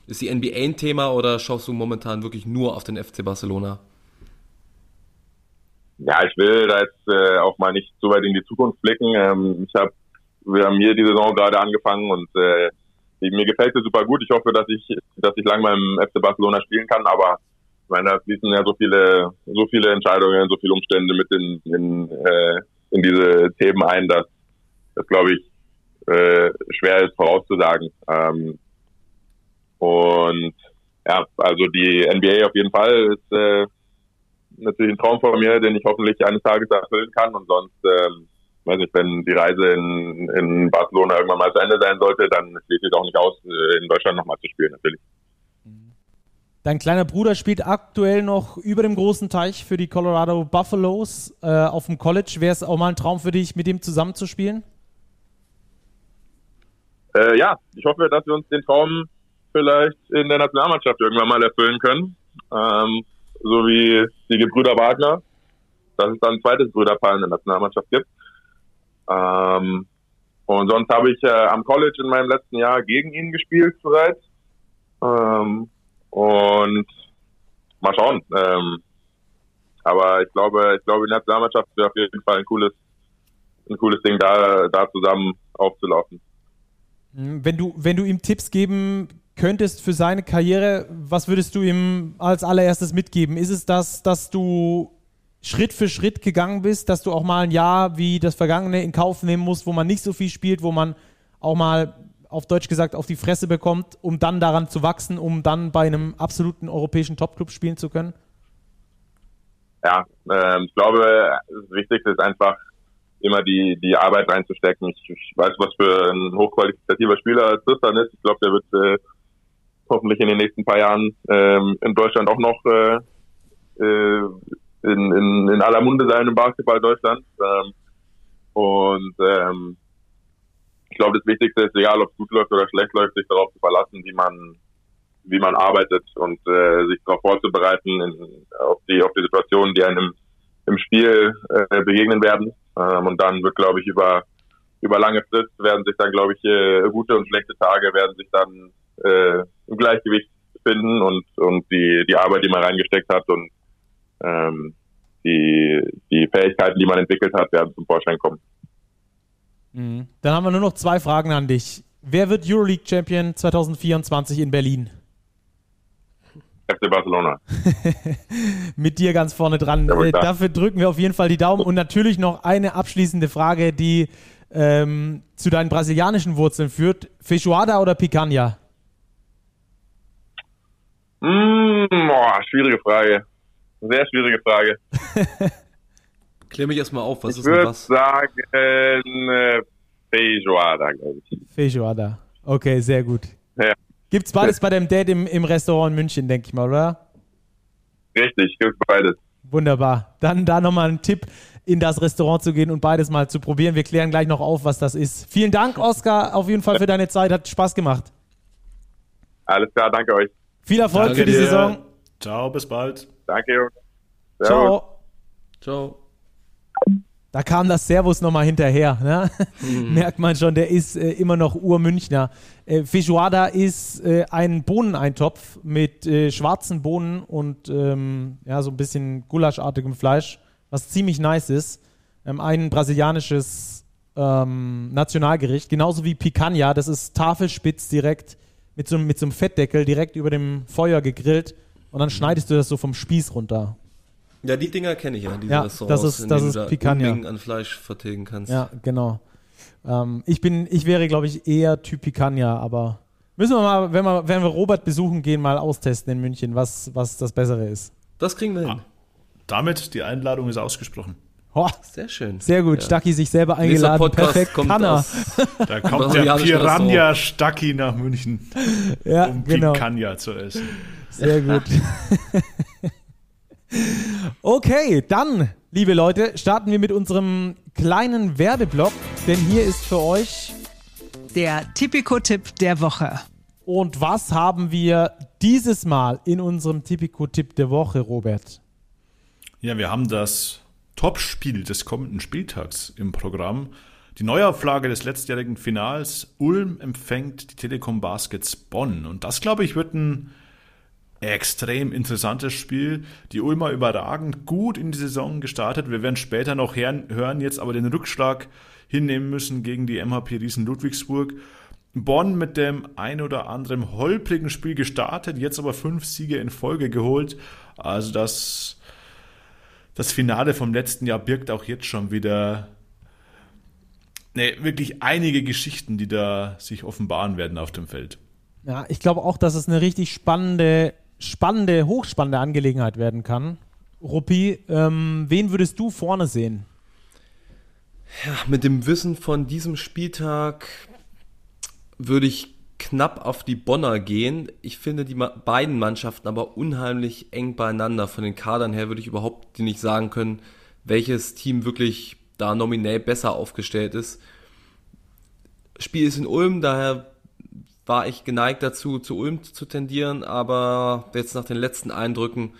Ist die NBA ein Thema oder schaust du momentan wirklich nur auf den FC Barcelona? Ja, ich will da jetzt äh, auch mal nicht so weit in die Zukunft blicken. Ähm, ich habe, wir haben hier die Saison gerade angefangen und äh, mir gefällt es super gut. Ich hoffe, dass ich, dass ich lang beim FC Barcelona spielen kann, aber ich meine, da fließen ja so viele, so viele Entscheidungen, so viele Umstände mit in, in, äh, in diese Themen ein, dass das glaube ich äh, schwer ist vorauszusagen. Ähm, und ja, also die NBA auf jeden Fall ist äh, natürlich ein Traum von mir, den ich hoffentlich eines Tages erfüllen kann. Und sonst, ähm, weiß nicht, wenn die Reise in, in Barcelona irgendwann mal zu Ende sein sollte, dann schließe ich es auch nicht aus, äh, in Deutschland nochmal zu spielen, natürlich. Dein kleiner Bruder spielt aktuell noch über dem großen Teich für die Colorado Buffaloes äh, auf dem College. Wäre es auch mal ein Traum für dich, mit ihm zusammenzuspielen? Äh, ja, ich hoffe, dass wir uns den Traum vielleicht in der Nationalmannschaft irgendwann mal erfüllen können. Ähm, so wie die Gebrüder Wagner, dass es dann ein zweites Brüderpaar in der Nationalmannschaft gibt. Ähm, und sonst habe ich äh, am College in meinem letzten Jahr gegen ihn gespielt bereits. Ähm, und mal schauen. Ähm, aber ich glaube, ich glaube, die Nationalmannschaft wäre auf jeden Fall ein cooles, ein cooles Ding, da, da zusammen aufzulaufen. Wenn du, wenn du ihm Tipps geben könntest für seine Karriere, was würdest du ihm als allererstes mitgeben? Ist es das, dass du Schritt für Schritt gegangen bist, dass du auch mal ein Jahr wie das vergangene in Kauf nehmen musst, wo man nicht so viel spielt, wo man auch mal auf Deutsch gesagt auf die Fresse bekommt, um dann daran zu wachsen, um dann bei einem absoluten europäischen Topclub spielen zu können? Ja, äh, ich glaube, das Wichtigste ist einfach immer die, die Arbeit reinzustecken. Ich, ich weiß, was für ein hochqualitativer Spieler Tristan ist. Ich glaube, der wird äh, hoffentlich in den nächsten paar Jahren ähm, in Deutschland auch noch äh, äh, in, in, in aller Munde sein im Basketball Deutschland. Ähm, und ähm, ich glaube, das Wichtigste ist, egal ob es gut läuft oder schlecht läuft, sich darauf zu verlassen, wie man wie man arbeitet und äh, sich darauf vorzubereiten in, auf die auf die Situationen, die einem im Spiel äh, begegnen werden. Ähm, und dann wird, glaube ich, über über lange Frist werden sich dann, glaube ich, äh, gute und schlechte Tage werden sich dann äh, im Gleichgewicht finden und, und die, die Arbeit, die man reingesteckt hat und ähm, die, die Fähigkeiten, die man entwickelt hat, werden zum Vorschein kommen. Mhm. Dann haben wir nur noch zwei Fragen an dich. Wer wird Euroleague Champion 2024 in Berlin? FC Barcelona. Mit dir ganz vorne dran. Äh, dafür drücken wir auf jeden Fall die Daumen. Und natürlich noch eine abschließende Frage, die ähm, zu deinen brasilianischen Wurzeln führt. Feijoada oder Picanha? Mmh, boah, schwierige Frage. Sehr schwierige Frage. Klär mich erstmal auf, was ich ist denn was? Ich würde sagen äh, Feijoada, glaube ich. Feijoada. Okay, sehr gut. Ja. Gibt's beides bei deinem Dad im, im Restaurant in München, denke ich mal, oder? Richtig, gibt's beides. Wunderbar. Dann da nochmal ein Tipp, in das Restaurant zu gehen und beides mal zu probieren. Wir klären gleich noch auf, was das ist. Vielen Dank, Oskar, auf jeden Fall für deine Zeit. Hat Spaß gemacht. Alles klar, danke euch. Viel Erfolg danke für die dir. Saison. Ciao, bis bald. Danke, Jungs. Ciao. Ciao. Da kam das Servus nochmal hinterher. Ne? Mhm. Merkt man schon, der ist äh, immer noch Urmünchner. Äh, Feijoada ist äh, ein Bohneneintopf mit äh, schwarzen Bohnen und ähm, ja, so ein bisschen gulaschartigem Fleisch, was ziemlich nice ist. Ähm, ein brasilianisches ähm, Nationalgericht, genauso wie Picanha. Das ist Tafelspitz direkt mit so, mit so einem Fettdeckel direkt über dem Feuer gegrillt und dann schneidest du das so vom Spieß runter. Ja, die Dinger kenne ich ja, diese ja, Restaurants, das ist, das ist Picanha. an Fleisch vertilgen kannst. Ja, genau. Ähm, ich bin, ich wäre, glaube ich, eher Typ Picanha, aber müssen wir mal, wenn wir, wenn wir Robert besuchen gehen, mal austesten in München, was, was das Bessere ist. Das kriegen wir hin. Ah, damit, die Einladung ist ausgesprochen. Oh, sehr schön. Sehr gut. Ja. Stacki sich selber eingeladen. Perfekt kann er. Da kommt der Piranha Stacki nach München, ja, um genau. Picanha zu essen. Sehr gut. Okay, dann, liebe Leute, starten wir mit unserem kleinen Werbeblock, denn hier ist für euch der Tipico-Tipp der Woche. Und was haben wir dieses Mal in unserem Tipico-Tipp der Woche, Robert? Ja, wir haben das Topspiel des kommenden Spieltags im Programm. Die Neuauflage des letztjährigen Finals. Ulm empfängt die Telekom Baskets Bonn. Und das, glaube ich, wird ein extrem interessantes Spiel. Die Ulmer überragend gut in die Saison gestartet. Wir werden später noch hören, jetzt aber den Rückschlag hinnehmen müssen gegen die MHP Riesen Ludwigsburg. Bonn mit dem ein oder anderen holprigen Spiel gestartet, jetzt aber fünf Siege in Folge geholt. Also das, das Finale vom letzten Jahr birgt auch jetzt schon wieder ne, wirklich einige Geschichten, die da sich offenbaren werden auf dem Feld. Ja, ich glaube auch, dass es eine richtig spannende spannende, hochspannende Angelegenheit werden kann. Ruppi, ähm, wen würdest du vorne sehen? Ja, mit dem Wissen von diesem Spieltag würde ich knapp auf die Bonner gehen. Ich finde die beiden Mannschaften aber unheimlich eng beieinander. Von den Kadern her würde ich überhaupt nicht sagen können, welches Team wirklich da nominell besser aufgestellt ist. Spiel ist in Ulm, daher war ich geneigt dazu, zu Ulm zu tendieren, aber jetzt nach den letzten Eindrücken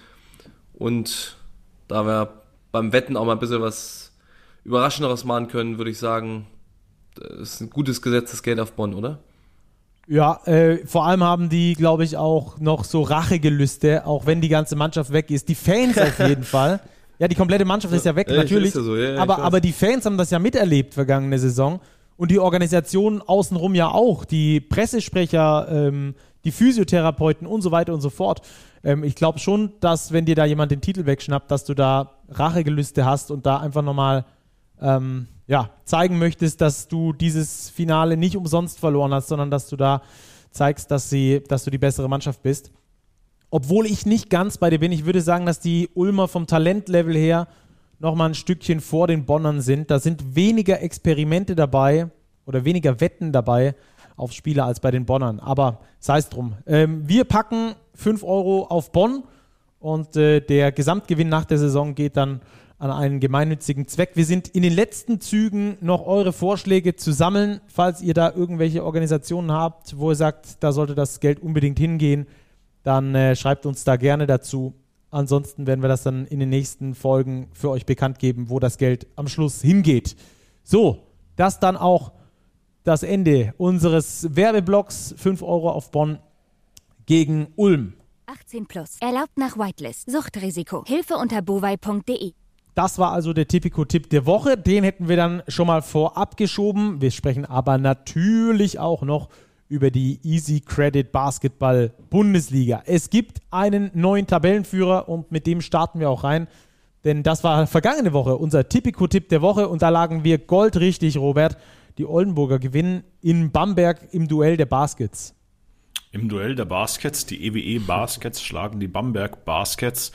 und da wir beim Wetten auch mal ein bisschen was Überraschenderes machen können, würde ich sagen, das ist ein gutes gesetztes Geld auf Bonn, oder? Ja, äh, vor allem haben die, glaube ich, auch noch so Rachegelüste, auch wenn die ganze Mannschaft weg ist. Die Fans auf jeden Fall. Ja, die komplette Mannschaft ist ja weg, ja, natürlich. Ja so. ja, aber, aber die Fans haben das ja miterlebt vergangene Saison und die Organisation außenrum ja auch, die Pressesprecher, ähm, die Physiotherapeuten und so weiter und so fort. Ähm, ich glaube schon, dass wenn dir da jemand den Titel wegschnappt, dass du da Rachegelüste hast und da einfach nochmal ähm, ja, zeigen möchtest, dass du dieses Finale nicht umsonst verloren hast, sondern dass du da zeigst, dass, sie, dass du die bessere Mannschaft bist. Obwohl ich nicht ganz bei dir bin, ich würde sagen, dass die Ulmer vom Talentlevel her noch mal ein Stückchen vor den Bonnern sind. Da sind weniger Experimente dabei oder weniger Wetten dabei auf Spieler als bei den Bonnern. Aber sei es drum. Ähm, wir packen 5 Euro auf Bonn und äh, der Gesamtgewinn nach der Saison geht dann an einen gemeinnützigen Zweck. Wir sind in den letzten Zügen noch eure Vorschläge zu sammeln, falls ihr da irgendwelche Organisationen habt, wo ihr sagt, da sollte das Geld unbedingt hingehen, dann äh, schreibt uns da gerne dazu. Ansonsten werden wir das dann in den nächsten Folgen für euch bekannt geben, wo das Geld am Schluss hingeht. So, das dann auch das Ende unseres Werbeblocks. 5 Euro auf Bonn gegen Ulm. 18 plus. Erlaubt nach Whitelist. Suchtrisiko. Hilfe unter bovai.de. Das war also der Tipico-Tipp der Woche. Den hätten wir dann schon mal vorab geschoben. Wir sprechen aber natürlich auch noch über die Easy Credit Basketball Bundesliga. Es gibt einen neuen Tabellenführer und mit dem starten wir auch rein. Denn das war vergangene Woche unser Tipico-Tipp der Woche und da lagen wir goldrichtig, Robert. Die Oldenburger gewinnen in Bamberg im Duell der Baskets. Im Duell der Baskets, die EWE Baskets schlagen die Bamberg Baskets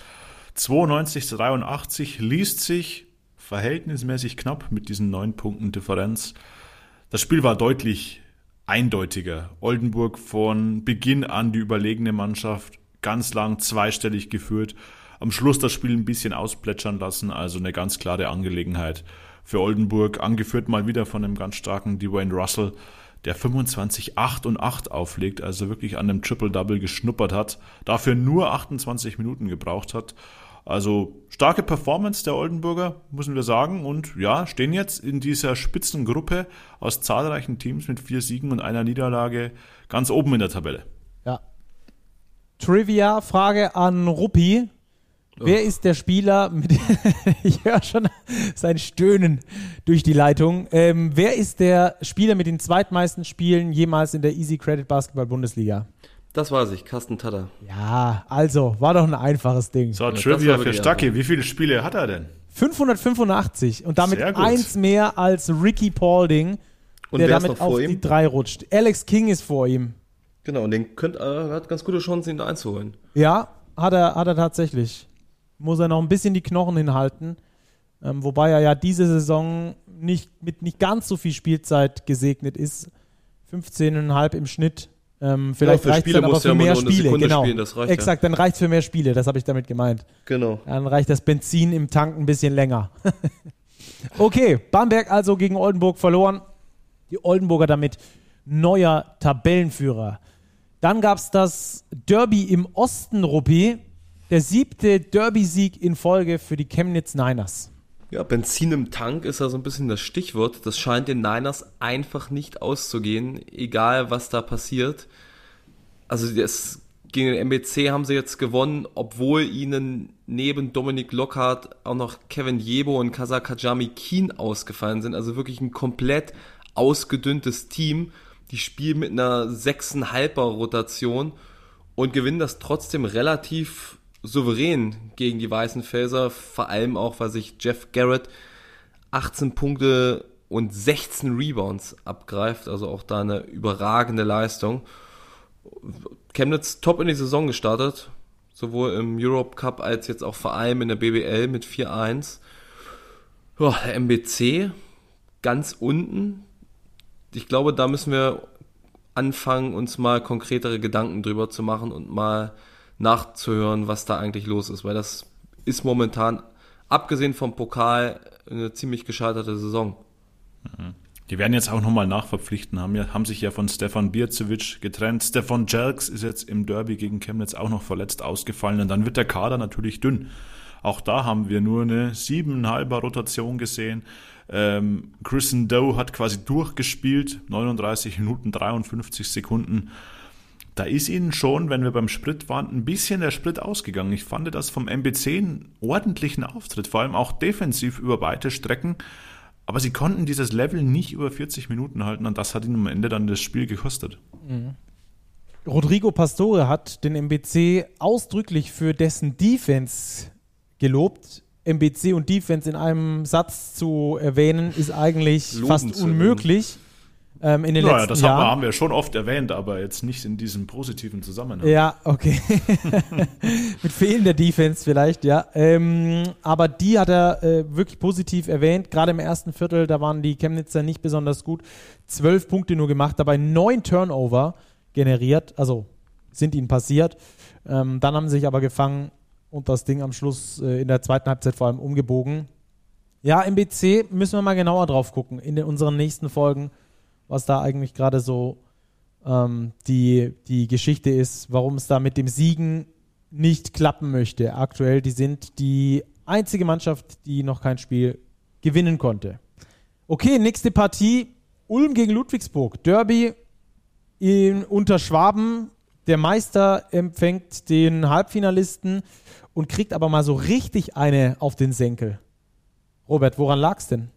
92 zu 83, liest sich verhältnismäßig knapp mit diesen neun Punkten Differenz. Das Spiel war deutlich eindeutiger. Oldenburg von Beginn an die überlegene Mannschaft, ganz lang zweistellig geführt, am Schluss das Spiel ein bisschen ausplätschern lassen, also eine ganz klare Angelegenheit für Oldenburg, angeführt mal wieder von einem ganz starken Dwayne Russell, der 25, 8 und 8 auflegt, also wirklich an einem Triple-Double geschnuppert hat, dafür nur 28 Minuten gebraucht hat. Also starke Performance der Oldenburger, müssen wir sagen. Und ja, stehen jetzt in dieser Spitzengruppe aus zahlreichen Teams mit vier Siegen und einer Niederlage ganz oben in der Tabelle. Ja. Trivia-Frage an Ruppi. Wer ist der Spieler mit, ich höre schon sein Stöhnen durch die Leitung. Ähm, wer ist der Spieler mit den zweitmeisten Spielen jemals in der Easy Credit Basketball Bundesliga? Das weiß ich, Carsten Tatter. Ja, also, war doch ein einfaches Ding. So, Trivia für Stucky. Wie viele Spiele hat er denn? 585 und damit eins mehr als Ricky Paulding, und der damit auf ihm? die drei rutscht. Alex King ist vor ihm. Genau, und den könnt, äh, hat ganz gute Chancen, ihn da einzuholen. Ja, hat er, hat er tatsächlich muss er noch ein bisschen die Knochen hinhalten. Ähm, wobei er ja diese Saison nicht mit nicht ganz so viel Spielzeit gesegnet ist. 15,5 im Schnitt. Ähm, vielleicht ja, reicht es dann aber für mehr Spiele. Genau. Spielen, Exakt, ja. dann reicht es für mehr Spiele. Das habe ich damit gemeint. Genau. Dann reicht das Benzin im Tank ein bisschen länger. okay, Bamberg also gegen Oldenburg verloren. Die Oldenburger damit neuer Tabellenführer. Dann gab es das Derby im Osten, Ruppi der siebte Derby-Sieg in Folge für die Chemnitz Niners. Ja, Benzin im Tank ist ja so ein bisschen das Stichwort. Das scheint den Niners einfach nicht auszugehen, egal was da passiert. Also das, gegen den MBC haben sie jetzt gewonnen, obwohl ihnen neben Dominik Lockhart auch noch Kevin Jebo und Kazakajami Keen ausgefallen sind. Also wirklich ein komplett ausgedünntes Team. Die spielen mit einer 6,5er Rotation und gewinnen das trotzdem relativ souverän gegen die Weißen Felser, vor allem auch, weil sich Jeff Garrett 18 Punkte und 16 Rebounds abgreift, also auch da eine überragende Leistung. Chemnitz top in die Saison gestartet, sowohl im Europe Cup als jetzt auch vor allem in der BBL mit 4-1. Ja, MBC ganz unten. Ich glaube, da müssen wir anfangen, uns mal konkretere Gedanken drüber zu machen und mal nachzuhören, was da eigentlich los ist, weil das ist momentan, abgesehen vom Pokal, eine ziemlich gescheiterte Saison. Mhm. Die werden jetzt auch nochmal nachverpflichten, haben, ja, haben sich ja von Stefan Biercevic getrennt. Stefan Jelks ist jetzt im Derby gegen Chemnitz auch noch verletzt ausgefallen und dann wird der Kader natürlich dünn. Auch da haben wir nur eine siebeneinhalber Rotation gesehen. Ähm, Christian Doe hat quasi durchgespielt, 39 Minuten 53 Sekunden da ist ihnen schon, wenn wir beim Sprit waren, ein bisschen der Sprit ausgegangen. Ich fand das vom MBC einen ordentlichen Auftritt, vor allem auch defensiv über weite Strecken. Aber sie konnten dieses Level nicht über 40 Minuten halten und das hat ihnen am Ende dann das Spiel gekostet. Mhm. Rodrigo Pastore hat den MBC ausdrücklich für dessen Defense gelobt. MBC und Defense in einem Satz zu erwähnen, ist eigentlich fast unmöglich ähm, in den naja, letzten das Jahren. Das haben wir schon oft erwähnt, aber jetzt nicht in diesem positiven Zusammenhang. Ja, okay. Mit fehlender Defense vielleicht, ja. Ähm, aber die hat er äh, wirklich positiv erwähnt. Gerade im ersten Viertel, da waren die Chemnitzer nicht besonders gut. Zwölf Punkte nur gemacht, dabei neun Turnover generiert, also sind ihnen passiert. Ähm, dann haben sie sich aber gefangen und das Ding am Schluss äh, in der zweiten Halbzeit vor allem umgebogen. Ja, im BC müssen wir mal genauer drauf gucken in unseren nächsten Folgen was da eigentlich gerade so ähm, die, die Geschichte ist, warum es da mit dem Siegen nicht klappen möchte. Aktuell, die sind die einzige Mannschaft, die noch kein Spiel gewinnen konnte. Okay, nächste Partie. Ulm gegen Ludwigsburg. Derby in, unter Schwaben. Der Meister empfängt den Halbfinalisten und kriegt aber mal so richtig eine auf den Senkel. Robert, woran lag es denn?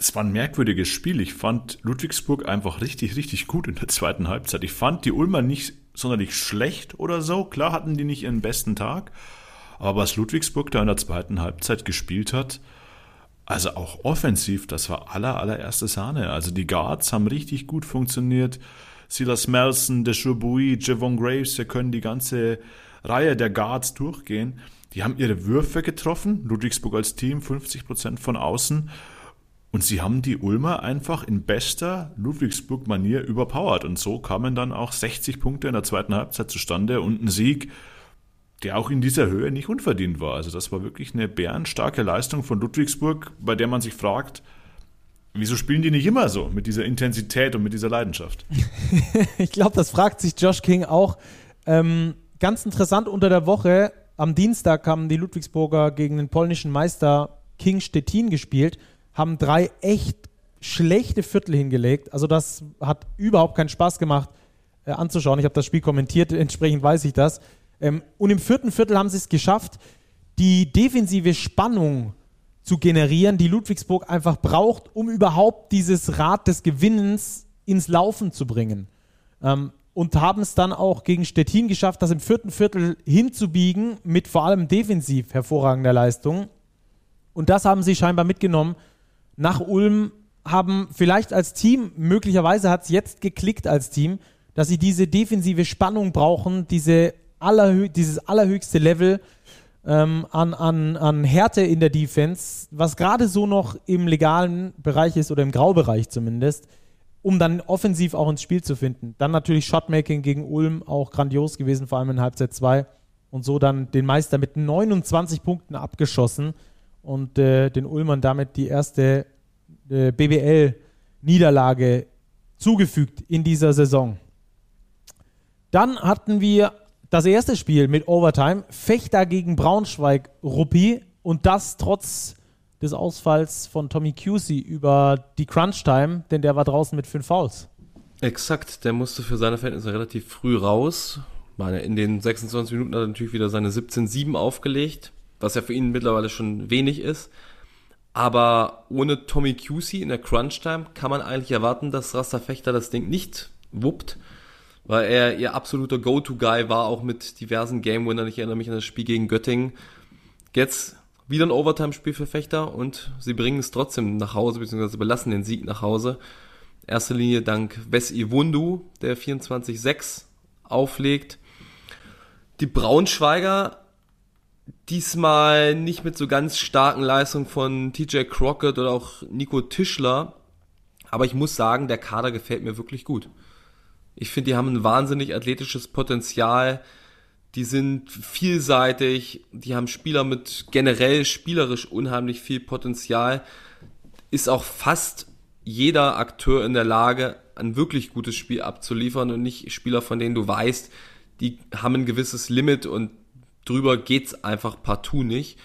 Es war ein merkwürdiges Spiel. Ich fand Ludwigsburg einfach richtig, richtig gut in der zweiten Halbzeit. Ich fand die Ulmer nicht sonderlich schlecht oder so. Klar hatten die nicht ihren besten Tag. Aber was Ludwigsburg da in der zweiten Halbzeit gespielt hat, also auch offensiv, das war aller, allererste Sahne. Also die Guards haben richtig gut funktioniert. Silas Melson, Deshabuy, Javon Graves, wir können die ganze Reihe der Guards durchgehen. Die haben ihre Würfe getroffen. Ludwigsburg als Team 50% von außen Und sie haben die Ulmer einfach in bester Ludwigsburg-Manier überpowert. Und so kamen dann auch 60 Punkte in der zweiten Halbzeit zustande und ein Sieg, der auch in dieser Höhe nicht unverdient war. Also das war wirklich eine bärenstarke Leistung von Ludwigsburg, bei der man sich fragt, wieso spielen die nicht immer so mit dieser Intensität und mit dieser Leidenschaft? ich glaube, das fragt sich Josh King auch. Ähm, ganz interessant unter der Woche, am Dienstag haben die Ludwigsburger gegen den polnischen Meister King Stettin gespielt haben drei echt schlechte Viertel hingelegt. Also das hat überhaupt keinen Spaß gemacht äh, anzuschauen. Ich habe das Spiel kommentiert, entsprechend weiß ich das. Ähm, und im vierten Viertel haben sie es geschafft, die defensive Spannung zu generieren, die Ludwigsburg einfach braucht, um überhaupt dieses Rad des Gewinnens ins Laufen zu bringen. Ähm, und haben es dann auch gegen Stettin geschafft, das im vierten Viertel hinzubiegen, mit vor allem defensiv hervorragender Leistung. Und das haben sie scheinbar mitgenommen nach Ulm haben vielleicht als Team, möglicherweise hat es jetzt geklickt als Team, dass sie diese defensive Spannung brauchen, diese allerhö dieses allerhöchste Level ähm, an, an, an Härte in der Defense, was gerade so noch im legalen Bereich ist oder im Graubereich zumindest, um dann offensiv auch ins Spiel zu finden. Dann natürlich Shotmaking gegen Ulm auch grandios gewesen, vor allem in Halbzeit 2 und so dann den Meister mit 29 Punkten abgeschossen und äh, den Ulmern damit die erste äh, BBL-Niederlage zugefügt in dieser Saison. Dann hatten wir das erste Spiel mit Overtime, Fechter gegen Braunschweig Ruppi und das trotz des Ausfalls von Tommy Cusey über die Crunch-Time, denn der war draußen mit fünf Fouls. Exakt, der musste für seine Verhältnisse relativ früh raus. In den 26 Minuten hat er natürlich wieder seine 17-7 aufgelegt was ja für ihn mittlerweile schon wenig ist. Aber ohne Tommy Cusey in der Crunch-Time kann man eigentlich erwarten, dass Rasta Fechter das Ding nicht wuppt, weil er ihr absoluter Go-To-Guy war, auch mit diversen Game-Winnern. Ich erinnere mich an das Spiel gegen Göttingen. Jetzt wieder ein Overtime-Spiel für Fechter und sie bringen es trotzdem nach Hause, beziehungsweise belassen den Sieg nach Hause. Erste Linie dank Wes Iwundu, der 24-6 auflegt. Die Braunschweiger diesmal nicht mit so ganz starken Leistungen von TJ Crockett oder auch Nico Tischler. Aber ich muss sagen, der Kader gefällt mir wirklich gut. Ich finde, die haben ein wahnsinnig athletisches Potenzial. Die sind vielseitig. Die haben Spieler mit generell spielerisch unheimlich viel Potenzial. Ist auch fast jeder Akteur in der Lage, ein wirklich gutes Spiel abzuliefern und nicht Spieler, von denen du weißt, die haben ein gewisses Limit und drüber geht's einfach partout nicht.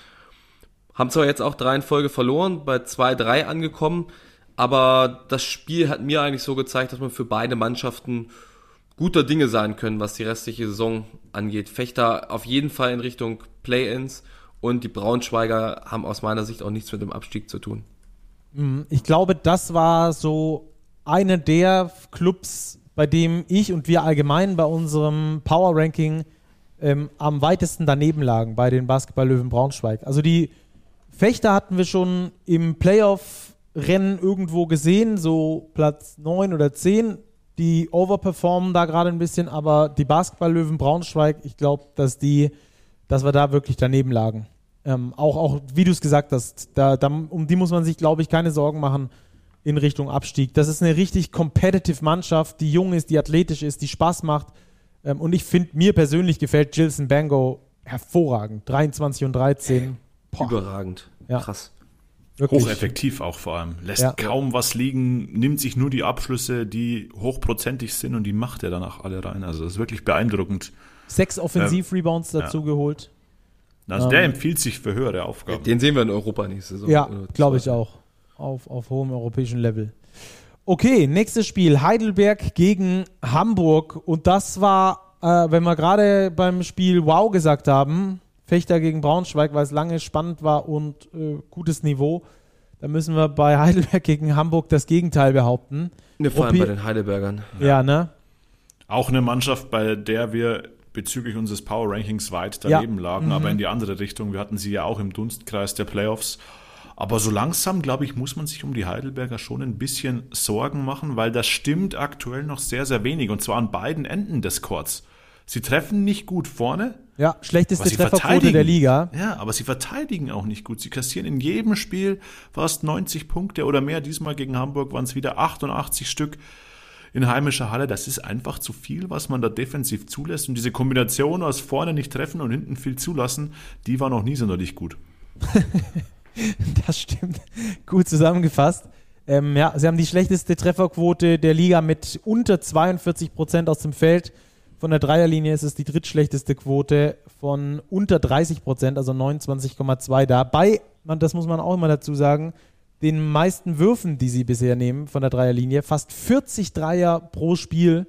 Haben zwar jetzt auch drei in Folge verloren, bei 2-3 angekommen, aber das Spiel hat mir eigentlich so gezeigt, dass man für beide Mannschaften guter Dinge sein können, was die restliche Saison angeht. Fechter auf jeden Fall in Richtung Play-ins und die Braunschweiger haben aus meiner Sicht auch nichts mit dem Abstieg zu tun. Mhm. Ich glaube, das war so eine der Clubs, bei dem ich und wir allgemein bei unserem Power Ranking ähm, am weitesten daneben lagen bei den Basketball-Löwen Braunschweig. Also die Fechter hatten wir schon im Playoff-Rennen irgendwo gesehen, so Platz 9 oder 10. Die overperformen da gerade ein bisschen, aber die Basketball-Löwen Braunschweig, ich glaube, dass die, dass wir da wirklich daneben lagen. Ähm, auch, auch, wie du es gesagt hast, da, da, um die muss man sich, glaube ich, keine Sorgen machen in Richtung Abstieg. Das ist eine richtig competitive Mannschaft, die jung ist, die athletisch ist, die Spaß macht ähm, und ich finde, mir persönlich gefällt Gilson Bango hervorragend. 23 und 13. Boah. Überragend. Ja. Krass. Wirklich. Hocheffektiv auch vor allem. Lässt ja. kaum was liegen, nimmt sich nur die Abschlüsse, die hochprozentig sind und die macht er danach alle rein. Also das ist wirklich beeindruckend. Sechs Offensiv-Rebounds ähm, dazu ja. geholt. Also der ähm, empfiehlt sich für höhere Aufgaben. Den sehen wir in Europa nächste Saison. Ja, glaube ich auch. Auf, auf hohem europäischen Level. Okay, nächstes Spiel. Heidelberg gegen Hamburg. Und das war, äh, wenn wir gerade beim Spiel Wow gesagt haben, Fechter gegen Braunschweig, weil es lange spannend war und äh, gutes Niveau, da müssen wir bei Heidelberg gegen Hamburg das Gegenteil behaupten. Ne, vor allem bei den Heidelbergern. Ja. ja, ne? Auch eine Mannschaft, bei der wir bezüglich unseres Power Rankings weit daneben ja. lagen, mhm. aber in die andere Richtung. Wir hatten sie ja auch im Dunstkreis der Playoffs aber so langsam, glaube ich, muss man sich um die Heidelberger schon ein bisschen Sorgen machen, weil das stimmt aktuell noch sehr, sehr wenig. Und zwar an beiden Enden des Courts. Sie treffen nicht gut vorne. Ja, schlechteste Trefferquote der Liga. Ja, aber sie verteidigen auch nicht gut. Sie kassieren in jedem Spiel fast 90 Punkte oder mehr. Diesmal gegen Hamburg waren es wieder 88 Stück in heimischer Halle. Das ist einfach zu viel, was man da defensiv zulässt. Und diese Kombination aus vorne nicht treffen und hinten viel zulassen, die war noch nie sonderlich gut. das stimmt. Gut zusammengefasst. Ähm, ja, sie haben die schlechteste Trefferquote der Liga mit unter 42 Prozent aus dem Feld. Von der Dreierlinie ist es die drittschlechteste Quote von unter 30 Prozent, also 29,2 da. Bei, das muss man auch immer dazu sagen, den meisten Würfen, die sie bisher nehmen von der Dreierlinie. Fast 40 Dreier pro Spiel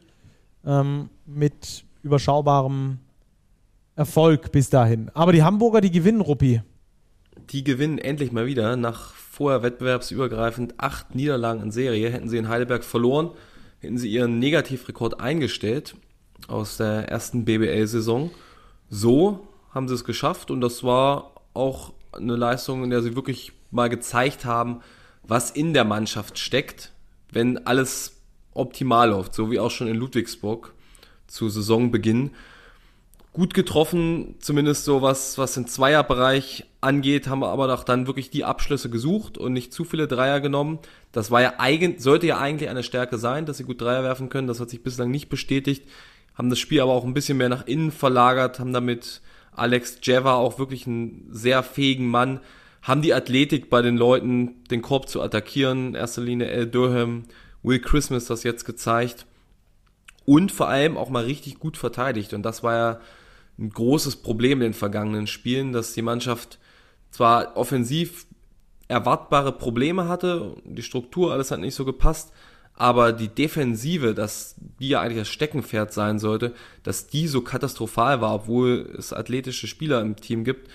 ähm, mit überschaubarem Erfolg bis dahin. Aber die Hamburger, die gewinnen, Ruppi. Die gewinnen endlich mal wieder. Nach vorher wettbewerbsübergreifend acht Niederlagen in Serie. Hätten sie in Heidelberg verloren, hätten sie ihren Negativrekord eingestellt aus der ersten BBL-Saison. So haben sie es geschafft und das war auch eine Leistung, in der sie wirklich mal gezeigt haben, was in der Mannschaft steckt, wenn alles optimal läuft, so wie auch schon in Ludwigsburg zu Saisonbeginn. Gut getroffen, zumindest so was, was den Zweierbereich angeht, haben wir aber doch dann wirklich die Abschlüsse gesucht und nicht zu viele Dreier genommen. Das war ja eigen, sollte ja eigentlich eine Stärke sein, dass sie gut Dreier werfen können. Das hat sich bislang nicht bestätigt. Haben das Spiel aber auch ein bisschen mehr nach innen verlagert, haben damit Alex Jeva auch wirklich einen sehr fähigen Mann, haben die Athletik bei den Leuten, den Korb zu attackieren. In erster Linie Al Durham, Will Christmas das jetzt gezeigt. Und vor allem auch mal richtig gut verteidigt. Und das war ja ein großes Problem in den vergangenen Spielen, dass die Mannschaft zwar offensiv erwartbare Probleme hatte, die Struktur, alles hat nicht so gepasst, aber die Defensive, dass die ja eigentlich das Steckenpferd sein sollte, dass die so katastrophal war, obwohl es athletische Spieler im Team gibt,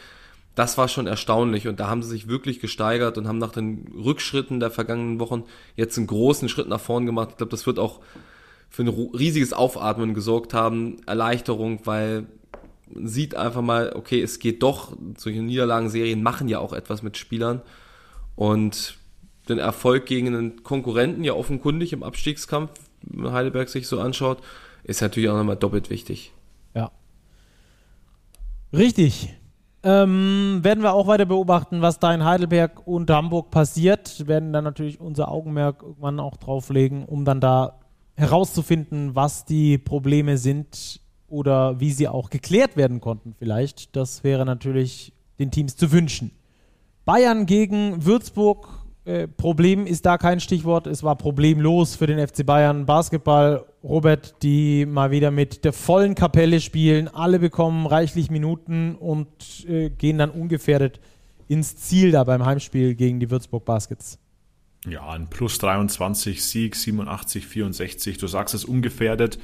das war schon erstaunlich und da haben sie sich wirklich gesteigert und haben nach den Rückschritten der vergangenen Wochen jetzt einen großen Schritt nach vorn gemacht. Ich glaube, das wird auch für ein riesiges Aufatmen gesorgt haben, Erleichterung, weil sieht einfach mal, okay, es geht doch, solche Niederlagenserien machen ja auch etwas mit Spielern und den Erfolg gegen einen Konkurrenten, ja offenkundig im Abstiegskampf, wenn Heidelberg sich so anschaut, ist natürlich auch nochmal doppelt wichtig. Ja. Richtig. Ähm, werden wir auch weiter beobachten, was da in Heidelberg und Hamburg passiert. Werden dann natürlich unser Augenmerk irgendwann auch drauflegen, um dann da herauszufinden, was die Probleme sind oder wie sie auch geklärt werden konnten vielleicht. Das wäre natürlich den Teams zu wünschen. Bayern gegen Würzburg. Äh, Problem ist da kein Stichwort. Es war problemlos für den FC Bayern. Basketball Robert, die mal wieder mit der vollen Kapelle spielen. Alle bekommen reichlich Minuten und äh, gehen dann ungefährdet ins Ziel da beim Heimspiel gegen die Würzburg Baskets. Ja, ein plus 23 Sieg, 87, 64. Du sagst es ungefährdet.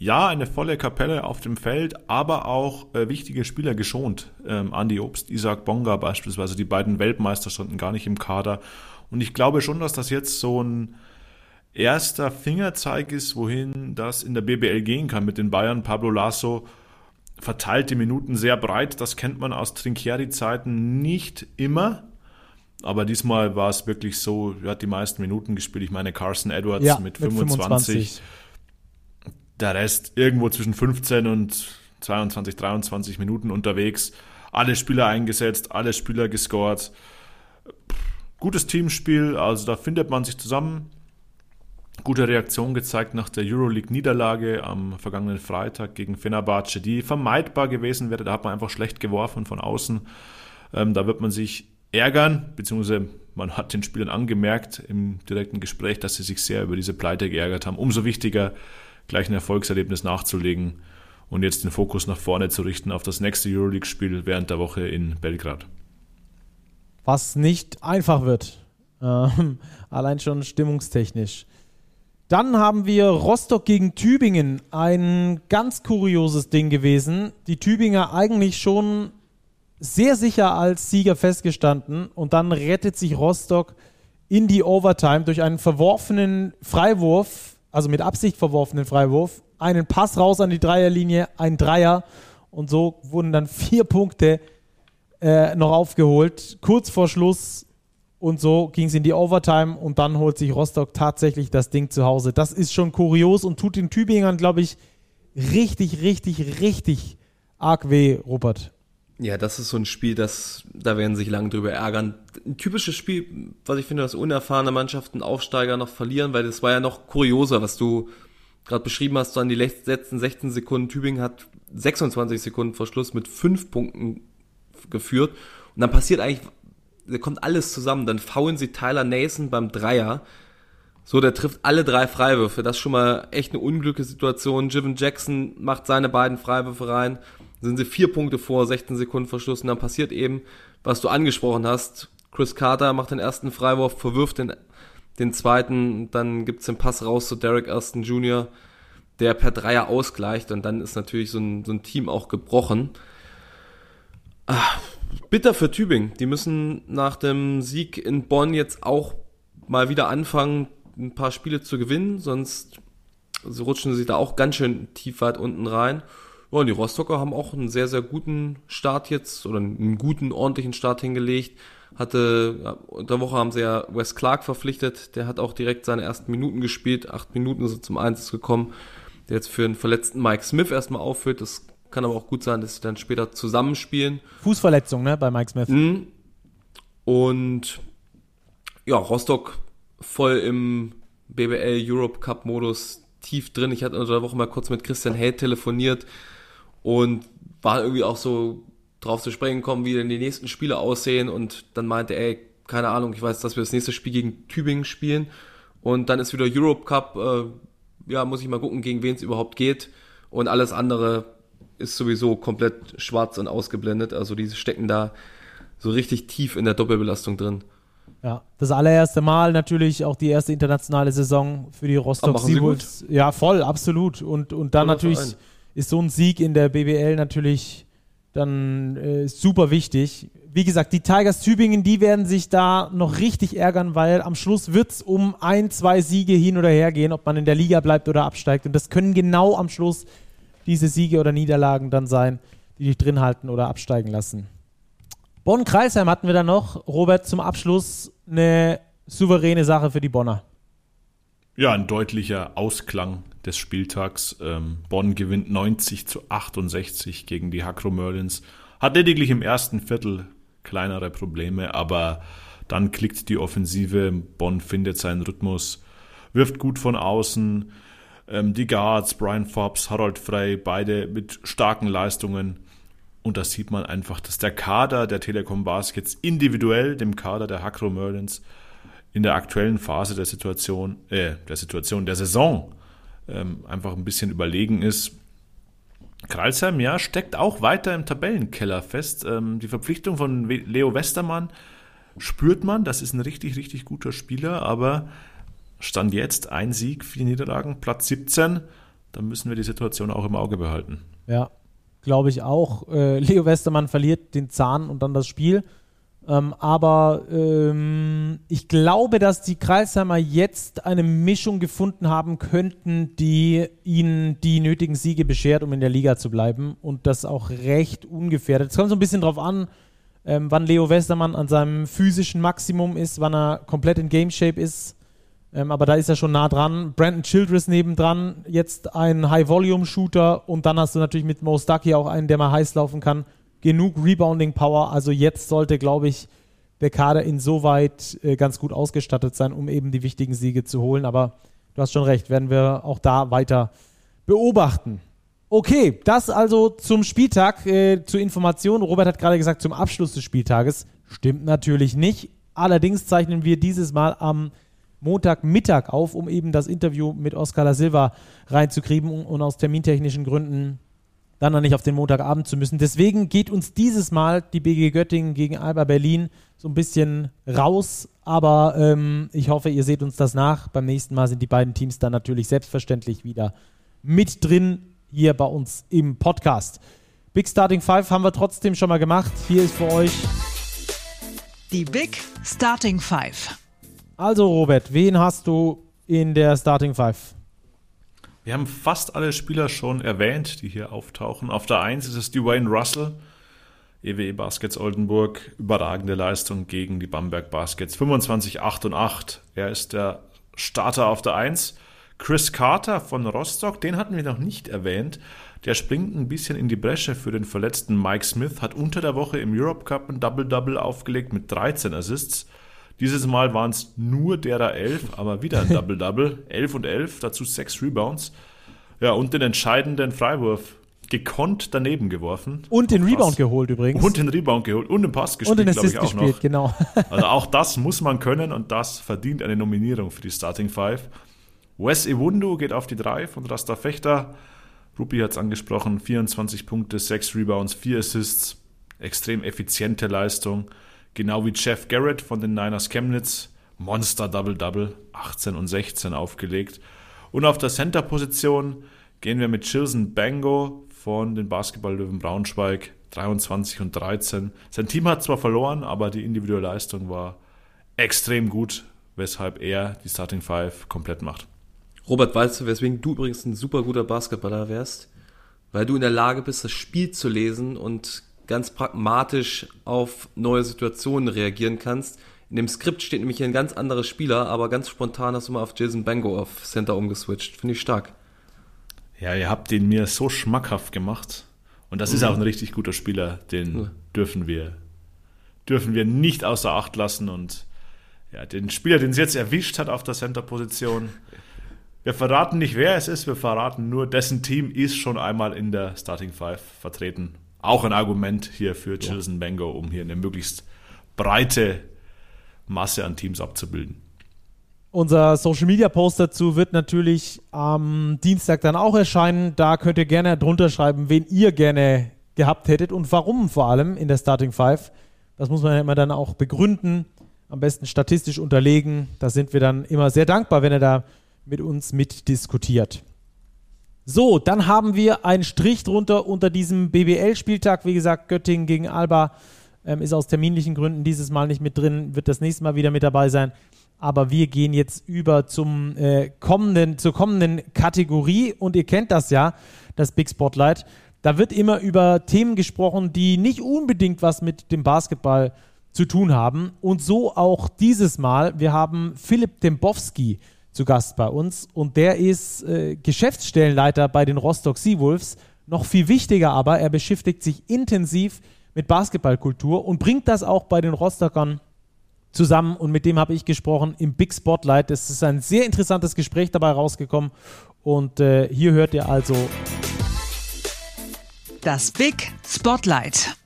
Ja, eine volle Kapelle auf dem Feld, aber auch äh, wichtige Spieler geschont. Ähm, Andi Obst, Isaac Bonga beispielsweise, die beiden Weltmeister standen gar nicht im Kader. Und ich glaube schon, dass das jetzt so ein erster Fingerzeig ist, wohin das in der BBL gehen kann mit den Bayern. Pablo Lasso verteilt die Minuten sehr breit. Das kennt man aus Trinchieri-Zeiten nicht immer. Aber diesmal war es wirklich so, er hat die meisten Minuten gespielt. Ich meine, Carson Edwards ja, mit, 25. mit 25. Der Rest irgendwo zwischen 15 und 22, 23 Minuten unterwegs. Alle Spieler eingesetzt, alle Spieler gescored. Gutes Teamspiel, also da findet man sich zusammen gute Reaktion gezeigt nach der Euroleague-Niederlage am vergangenen Freitag gegen Fenerbahce, die vermeidbar gewesen wäre. Da hat man einfach schlecht geworfen von außen. Ähm, da wird man sich ärgern, beziehungsweise man hat den Spielern angemerkt im direkten Gespräch, dass sie sich sehr über diese Pleite geärgert haben. Umso wichtiger, gleich ein Erfolgserlebnis nachzulegen und jetzt den Fokus nach vorne zu richten auf das nächste Euroleague-Spiel während der Woche in Belgrad. Was nicht einfach wird. Ähm, allein schon stimmungstechnisch. Dann haben wir Rostock gegen Tübingen. Ein ganz kurioses Ding gewesen. Die Tübinger eigentlich schon sehr sicher als Sieger festgestanden und dann rettet sich Rostock in die Overtime durch einen verworfenen Freiwurf, also mit Absicht verworfenen Freiwurf, einen Pass raus an die Dreierlinie, ein Dreier und so wurden dann vier Punkte äh, noch aufgeholt. Kurz vor Schluss und so ging es in die Overtime und dann holt sich Rostock tatsächlich das Ding zu Hause. Das ist schon kurios und tut den Tübingern, glaube ich, richtig, richtig, richtig arg weh, Robert. Ja, das ist so ein Spiel, das, da werden sich lange drüber ärgern. Ein typisches Spiel, was ich finde, dass unerfahrene Mannschaften Aufsteiger noch verlieren, weil das war ja noch kurioser, was du gerade beschrieben hast, so an die letzten 16 Sekunden. Tübingen hat 26 Sekunden vor Schluss mit fünf Punkten geführt. Und dann passiert eigentlich, da kommt alles zusammen. Dann faulen sie Tyler Nason beim Dreier. So, der trifft alle drei Freiwürfe. Das ist schon mal echt eine unglückliche Situation. Jiven Jackson macht seine beiden Freiwürfe rein sind sie vier Punkte vor, 16 Sekunden Verschluss und dann passiert eben, was du angesprochen hast. Chris Carter macht den ersten Freiwurf, verwirft den, den zweiten, dann gibt's den Pass raus zu Derek Aston Jr., der per Dreier ausgleicht und dann ist natürlich so ein, so ein Team auch gebrochen. Ah, bitter für Tübingen. Die müssen nach dem Sieg in Bonn jetzt auch mal wieder anfangen, ein paar Spiele zu gewinnen, sonst rutschen sie da auch ganz schön tief weit unten rein. Ja, und die Rostocker haben auch einen sehr, sehr guten Start jetzt oder einen guten, ordentlichen Start hingelegt. Hatte, unter der Woche haben sie ja Wes Clark verpflichtet. Der hat auch direkt seine ersten Minuten gespielt. Acht Minuten ist er zum Einsatz gekommen. Der jetzt für einen verletzten Mike Smith erstmal aufführt. Das kann aber auch gut sein, dass sie dann später zusammenspielen. Fußverletzung, ne, bei Mike Smith. Mhm. Und ja, Rostock voll im BBL Europe Cup Modus tief drin. Ich hatte unter der Woche mal kurz mit Christian Held telefoniert und war irgendwie auch so drauf zu sprechen kommen, wie denn die nächsten Spiele aussehen und dann meinte er, keine Ahnung, ich weiß, dass wir das nächste Spiel gegen Tübingen spielen und dann ist wieder Europe Cup, äh, ja, muss ich mal gucken, gegen wen es überhaupt geht und alles andere ist sowieso komplett schwarz und ausgeblendet, also die stecken da so richtig tief in der Doppelbelastung drin. Ja, das allererste Mal natürlich auch die erste internationale Saison für die Rostock Seawolves. Ja, voll, absolut. Und, und dann Voller natürlich Verein ist so ein Sieg in der BBL natürlich dann äh, super wichtig. Wie gesagt, die Tigers Tübingen, die werden sich da noch richtig ärgern, weil am Schluss wird es um ein, zwei Siege hin oder her gehen, ob man in der Liga bleibt oder absteigt. Und das können genau am Schluss diese Siege oder Niederlagen dann sein, die dich drin halten oder absteigen lassen. Bonn-Kreisheim hatten wir dann noch. Robert, zum Abschluss eine souveräne Sache für die Bonner. Ja, ein deutlicher Ausklang des Spieltags. Ähm, Bonn gewinnt 90 zu 68 gegen die Hakro Merlins. Hat lediglich im ersten Viertel kleinere Probleme, aber dann klickt die Offensive. Bonn findet seinen Rhythmus, wirft gut von außen. Ähm, die Guards, Brian Forbes, Harold Frey, beide mit starken Leistungen. Und da sieht man einfach, dass der Kader der Telekom Baskets individuell dem Kader der Hakro Merlins in der aktuellen Phase der Situation, äh, der Situation der Saison ähm, einfach ein bisschen überlegen ist. Kralsheim, ja, steckt auch weiter im Tabellenkeller fest. Ähm, die Verpflichtung von Leo Westermann spürt man, das ist ein richtig, richtig guter Spieler, aber Stand jetzt ein Sieg, vier Niederlagen, Platz 17, da müssen wir die Situation auch im Auge behalten. Ja, glaube ich auch. Äh, Leo Westermann verliert den Zahn und dann das Spiel. Ähm, aber ähm, ich glaube, dass die Kreisheimer jetzt eine Mischung gefunden haben könnten, die ihnen die nötigen Siege beschert, um in der Liga zu bleiben. Und das auch recht ungefährdet. Es kommt so ein bisschen drauf an, ähm, wann Leo Westermann an seinem physischen Maximum ist, wann er komplett in Game Shape ist. Ähm, aber da ist er schon nah dran. Brandon Childress nebendran, jetzt ein High-Volume-Shooter. Und dann hast du natürlich mit Mo Stucky auch einen, der mal heiß laufen kann genug Rebounding Power. Also jetzt sollte, glaube ich, der Kader insoweit äh, ganz gut ausgestattet sein, um eben die wichtigen Siege zu holen. Aber du hast schon recht, werden wir auch da weiter beobachten. Okay, das also zum Spieltag, äh, zur Information. Robert hat gerade gesagt, zum Abschluss des Spieltages. Stimmt natürlich nicht. Allerdings zeichnen wir dieses Mal am Montagmittag auf, um eben das Interview mit Oscar da Silva reinzukriegen und aus termintechnischen Gründen dann noch nicht auf den Montagabend zu müssen. Deswegen geht uns dieses Mal die BG Göttingen gegen Alba Berlin so ein bisschen raus. Aber ähm, ich hoffe, ihr seht uns das nach. Beim nächsten Mal sind die beiden Teams dann natürlich selbstverständlich wieder mit drin hier bei uns im Podcast. Big Starting Five haben wir trotzdem schon mal gemacht. Hier ist für euch die Big Starting Five. Also Robert, wen hast du in der Starting Five? Wir haben fast alle Spieler schon erwähnt, die hier auftauchen. Auf der 1 ist es Dwayne Russell, EWE Baskets Oldenburg. Überragende Leistung gegen die Bamberg Baskets. 25, 8 und 8. Er ist der Starter auf der 1. Chris Carter von Rostock, den hatten wir noch nicht erwähnt. Der springt ein bisschen in die Bresche für den verletzten Mike Smith, hat unter der Woche im Europe Cup ein Double-Double aufgelegt mit 13 Assists. Dieses Mal waren es nur derer 11, aber wieder ein Double-Double. 11 und 11, dazu 6 Rebounds. Ja, und den entscheidenden Freiwurf gekonnt daneben geworfen. Und den Rebound Pass. geholt übrigens. Und den Rebound geholt und den Pass gespielt, Assist ich, auch gespielt, noch. genau. also auch das muss man können und das verdient eine Nominierung für die Starting Five. Wes Iwundu geht auf die 3 von Rasta Fechter. Rupi hat es angesprochen, 24 Punkte, 6 Rebounds, 4 Assists, extrem effiziente Leistung. Genau wie Jeff Garrett von den Niners Chemnitz, Monster Double-Double, 18 und 16 aufgelegt. Und auf der Center-Position gehen wir mit Chilson Bango von den Basketball-Löwen Braunschweig, 23 und 13. Sein Team hat zwar verloren, aber die individuelle Leistung war extrem gut, weshalb er die Starting Five komplett macht. Robert, weißt du, weswegen du übrigens ein super guter Basketballer wärst? Weil du in der Lage bist, das Spiel zu lesen und ganz pragmatisch auf neue Situationen reagieren kannst. In dem Skript steht nämlich ein ganz anderer Spieler, aber ganz spontan hast du mal auf Jason Bango auf Center umgeswitcht. Finde ich stark. Ja, ihr habt den mir so schmackhaft gemacht. Und das mhm. ist auch ein richtig guter Spieler. Den mhm. dürfen wir, dürfen wir nicht außer Acht lassen. Und ja, den Spieler, den es jetzt erwischt hat auf der Center-Position, wir verraten nicht, wer es ist, wir verraten nur, dessen Team ist schon einmal in der Starting Five vertreten. Auch ein Argument hier für Chilson ja. Bango, um hier eine möglichst breite Masse an Teams abzubilden. Unser Social Media Post dazu wird natürlich am Dienstag dann auch erscheinen. Da könnt ihr gerne drunter schreiben, wen ihr gerne gehabt hättet und warum vor allem in der Starting Five. Das muss man ja immer dann auch begründen, am besten statistisch unterlegen. Da sind wir dann immer sehr dankbar, wenn ihr da mit uns mitdiskutiert. So, dann haben wir einen Strich drunter unter diesem BBL-Spieltag. Wie gesagt, Göttingen gegen Alba ähm, ist aus terminlichen Gründen dieses Mal nicht mit drin, wird das nächste Mal wieder mit dabei sein. Aber wir gehen jetzt über zum äh, kommenden, zur kommenden Kategorie und ihr kennt das ja, das Big Spotlight. Da wird immer über Themen gesprochen, die nicht unbedingt was mit dem Basketball zu tun haben. Und so auch dieses Mal. Wir haben Philipp Dembowski zu Gast bei uns und der ist äh, Geschäftsstellenleiter bei den Rostock Seawolves. Noch viel wichtiger aber, er beschäftigt sich intensiv mit Basketballkultur und bringt das auch bei den Rostockern zusammen und mit dem habe ich gesprochen im Big Spotlight. Es ist ein sehr interessantes Gespräch dabei rausgekommen und äh, hier hört ihr also das Big Spotlight.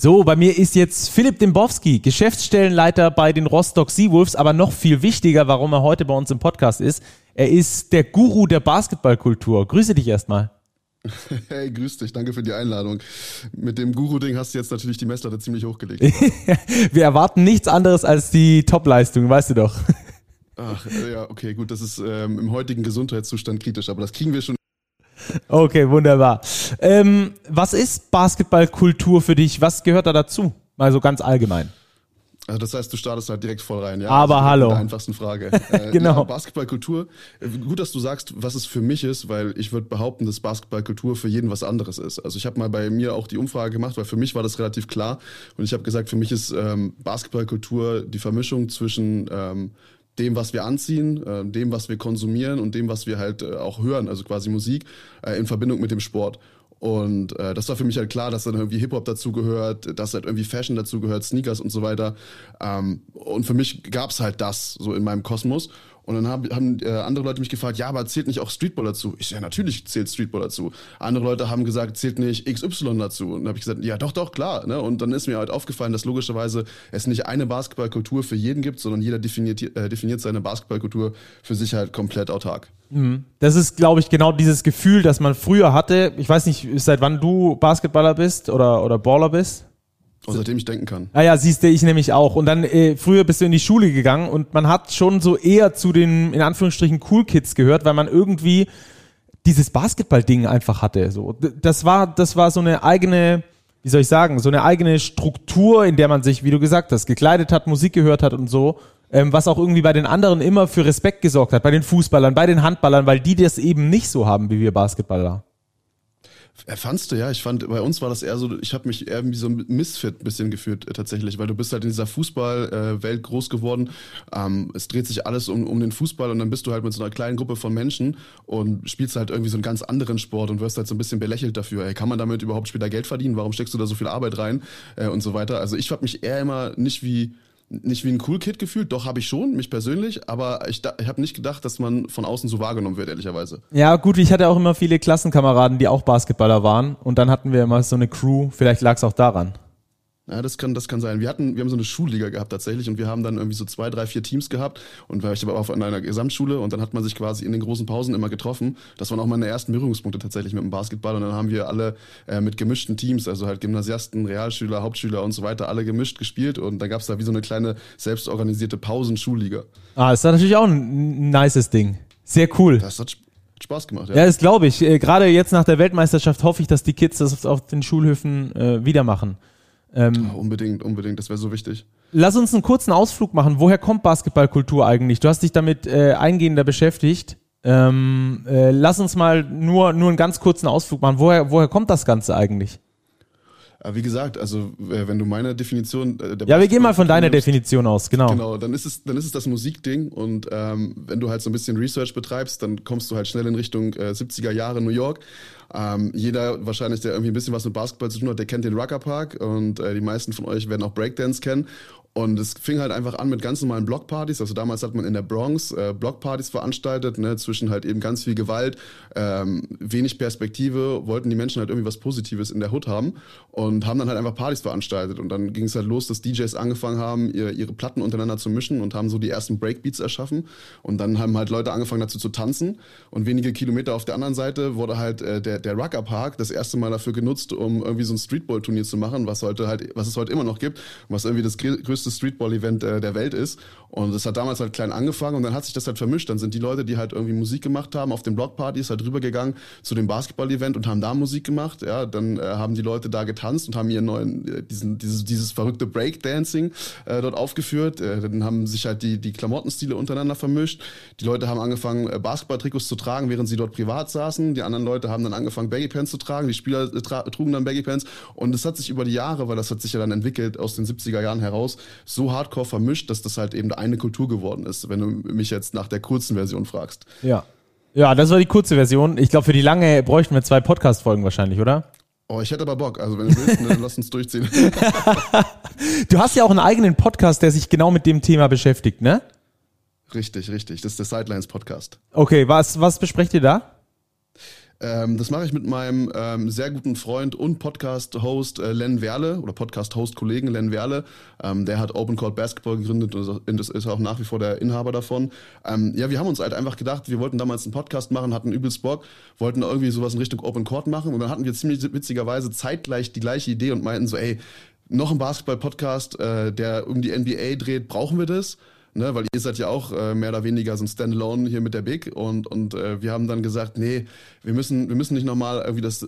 So, bei mir ist jetzt Philipp Dembowski, Geschäftsstellenleiter bei den Rostock Seawolves, aber noch viel wichtiger, warum er heute bei uns im Podcast ist. Er ist der Guru der Basketballkultur. Grüße dich erstmal. Hey, grüß dich, danke für die Einladung. Mit dem Guru-Ding hast du jetzt natürlich die Messlatte ziemlich hochgelegt. Wir erwarten nichts anderes als die Topleistung, weißt du doch. Ach, ja, okay, gut, das ist ähm, im heutigen Gesundheitszustand kritisch, aber das kriegen wir schon Okay, wunderbar. Ähm, was ist Basketballkultur für dich? Was gehört da dazu? Mal so ganz allgemein. Also das heißt, du startest halt direkt voll rein, ja. Aber also hallo. Der einfachsten Frage. Äh, genau. Ja, Basketballkultur. Äh, gut, dass du sagst, was es für mich ist, weil ich würde behaupten, dass Basketballkultur für jeden was anderes ist. Also ich habe mal bei mir auch die Umfrage gemacht, weil für mich war das relativ klar. Und ich habe gesagt, für mich ist ähm, Basketballkultur die Vermischung zwischen ähm, dem, was wir anziehen, äh, dem, was wir konsumieren und dem, was wir halt äh, auch hören, also quasi Musik, äh, in Verbindung mit dem Sport. Und äh, das war für mich halt klar, dass dann irgendwie Hip-Hop dazugehört, dass halt irgendwie Fashion dazugehört, Sneakers und so weiter. Ähm, und für mich gab's halt das so in meinem Kosmos. Und dann hab, haben äh, andere Leute mich gefragt, ja, aber zählt nicht auch Streetball dazu? Ich ja, natürlich zählt Streetball dazu. Andere Leute haben gesagt, zählt nicht XY dazu? Und dann habe ich gesagt, ja, doch, doch, klar. Ne? Und dann ist mir halt aufgefallen, dass logischerweise es nicht eine Basketballkultur für jeden gibt, sondern jeder definiert, äh, definiert seine Basketballkultur für sich halt komplett autark. Mhm. Das ist, glaube ich, genau dieses Gefühl, das man früher hatte. Ich weiß nicht, seit wann du Basketballer bist oder, oder Baller bist. Und seitdem ich denken kann. Ah ja, siehst du, ich nämlich auch. Und dann, äh, früher bist du in die Schule gegangen und man hat schon so eher zu den, in Anführungsstrichen, Cool Kids gehört, weil man irgendwie dieses Basketball-Ding einfach hatte. So, das war, das war so eine eigene, wie soll ich sagen, so eine eigene Struktur, in der man sich, wie du gesagt hast, gekleidet hat, Musik gehört hat und so. Ähm, was auch irgendwie bei den anderen immer für Respekt gesorgt hat, bei den Fußballern, bei den Handballern, weil die das eben nicht so haben wie wir Basketballer. Fandst du, ja. Ich fand, bei uns war das eher so, ich habe mich eher wie so ein Misfit ein bisschen gefühlt äh, tatsächlich, weil du bist halt in dieser Fußballwelt groß geworden. Ähm, es dreht sich alles um, um den Fußball und dann bist du halt mit so einer kleinen Gruppe von Menschen und spielst halt irgendwie so einen ganz anderen Sport und wirst halt so ein bisschen belächelt dafür. Ey, kann man damit überhaupt später Geld verdienen? Warum steckst du da so viel Arbeit rein? Äh, und so weiter. Also ich habe mich eher immer nicht wie nicht wie ein Cool Kid gefühlt, doch habe ich schon, mich persönlich, aber ich, ich habe nicht gedacht, dass man von außen so wahrgenommen wird, ehrlicherweise. Ja, gut, ich hatte auch immer viele Klassenkameraden, die auch Basketballer waren und dann hatten wir immer so eine Crew, vielleicht lag es auch daran. Ja, das kann, das kann sein. Wir hatten, wir haben so eine Schulliga gehabt tatsächlich und wir haben dann irgendwie so zwei, drei, vier Teams gehabt und ich war auch in einer Gesamtschule und dann hat man sich quasi in den großen Pausen immer getroffen. Das waren auch meine ersten Berührungspunkte tatsächlich mit dem Basketball und dann haben wir alle äh, mit gemischten Teams, also halt Gymnasiasten, Realschüler, Hauptschüler und so weiter, alle gemischt gespielt und dann gab es da wie so eine kleine selbstorganisierte Pausenschulliga. Ah, das ist natürlich auch ein nices Ding. Sehr cool. Das hat Spaß gemacht, ja. Ja, das glaube ich. Äh, gerade jetzt nach der Weltmeisterschaft hoffe ich, dass die Kids das auf den Schulhöfen äh, wieder machen. Ähm, oh, unbedingt, unbedingt, das wäre so wichtig. Lass uns einen kurzen Ausflug machen. Woher kommt Basketballkultur eigentlich? Du hast dich damit äh, eingehender beschäftigt. Ähm, äh, lass uns mal nur, nur einen ganz kurzen Ausflug machen. Woher, woher kommt das Ganze eigentlich? Wie gesagt, also wenn du meine Definition äh, Ja, wir gehen mal von deiner Definition aus, genau. Genau, dann ist es dann ist es das Musikding und ähm, wenn du halt so ein bisschen Research betreibst, dann kommst du halt schnell in Richtung äh, 70er Jahre New York ähm, jeder wahrscheinlich, der irgendwie ein bisschen was mit Basketball zu tun hat, der kennt den Rucker Park und äh, die meisten von euch werden auch Breakdance kennen. Und es fing halt einfach an mit ganz normalen Blockpartys. Also damals hat man in der Bronx äh, Blockpartys veranstaltet, ne, zwischen halt eben ganz viel Gewalt, ähm, wenig Perspektive, wollten die Menschen halt irgendwie was Positives in der Hood haben und haben dann halt einfach Partys veranstaltet. Und dann ging es halt los, dass DJs angefangen haben, ihr, ihre Platten untereinander zu mischen und haben so die ersten Breakbeats erschaffen. Und dann haben halt Leute angefangen dazu zu tanzen. Und wenige Kilometer auf der anderen Seite wurde halt äh, der, der Rucker Park das erste Mal dafür genutzt, um irgendwie so ein Streetball-Turnier zu machen, was heute halt, was es heute immer noch gibt, was irgendwie das größte größte Streetball-Event äh, der Welt ist. Und das hat damals halt klein angefangen und dann hat sich das halt vermischt. Dann sind die Leute, die halt irgendwie Musik gemacht haben, auf den Blockpartys halt rübergegangen zu dem Basketball-Event und haben da Musik gemacht. Ja, dann äh, haben die Leute da getanzt und haben ihren neuen, äh, diesen, dieses, dieses verrückte Breakdancing äh, dort aufgeführt. Äh, dann haben sich halt die, die Klamottenstile untereinander vermischt. Die Leute haben angefangen, äh, Basketball-Trikots zu tragen, während sie dort privat saßen. Die anderen Leute haben dann angefangen, Baggy Pants zu tragen. Die Spieler äh, trugen dann Baggy Pants. Und es hat sich über die Jahre, weil das hat sich ja dann entwickelt aus den 70er Jahren heraus, so hardcore vermischt, dass das halt eben eine Kultur geworden ist, wenn du mich jetzt nach der kurzen Version fragst. Ja. Ja, das war die kurze Version. Ich glaube, für die lange bräuchten wir zwei Podcast-Folgen wahrscheinlich, oder? Oh, ich hätte aber Bock. Also, wenn du willst, dann lass uns durchziehen. du hast ja auch einen eigenen Podcast, der sich genau mit dem Thema beschäftigt, ne? Richtig, richtig. Das ist der Sidelines Podcast. Okay, was, was besprecht ihr da? Ähm, das mache ich mit meinem ähm, sehr guten Freund und Podcast-Host äh, Len Werle oder Podcast-Host-Kollegen Len Werle. Ähm, der hat Open Court Basketball gegründet und ist auch nach wie vor der Inhaber davon. Ähm, ja, wir haben uns halt einfach gedacht, wir wollten damals einen Podcast machen, hatten übelst Bock, wollten irgendwie sowas in Richtung Open Court machen und dann hatten wir ziemlich witzigerweise zeitgleich die gleiche Idee und meinten so, ey, noch ein Basketball-Podcast, äh, der um die NBA dreht, brauchen wir das? Ne, weil ihr seid ja auch äh, mehr oder weniger so ein Standalone hier mit der Big. Und, und äh, wir haben dann gesagt, nee, wir müssen, wir müssen nicht nochmal irgendwie das,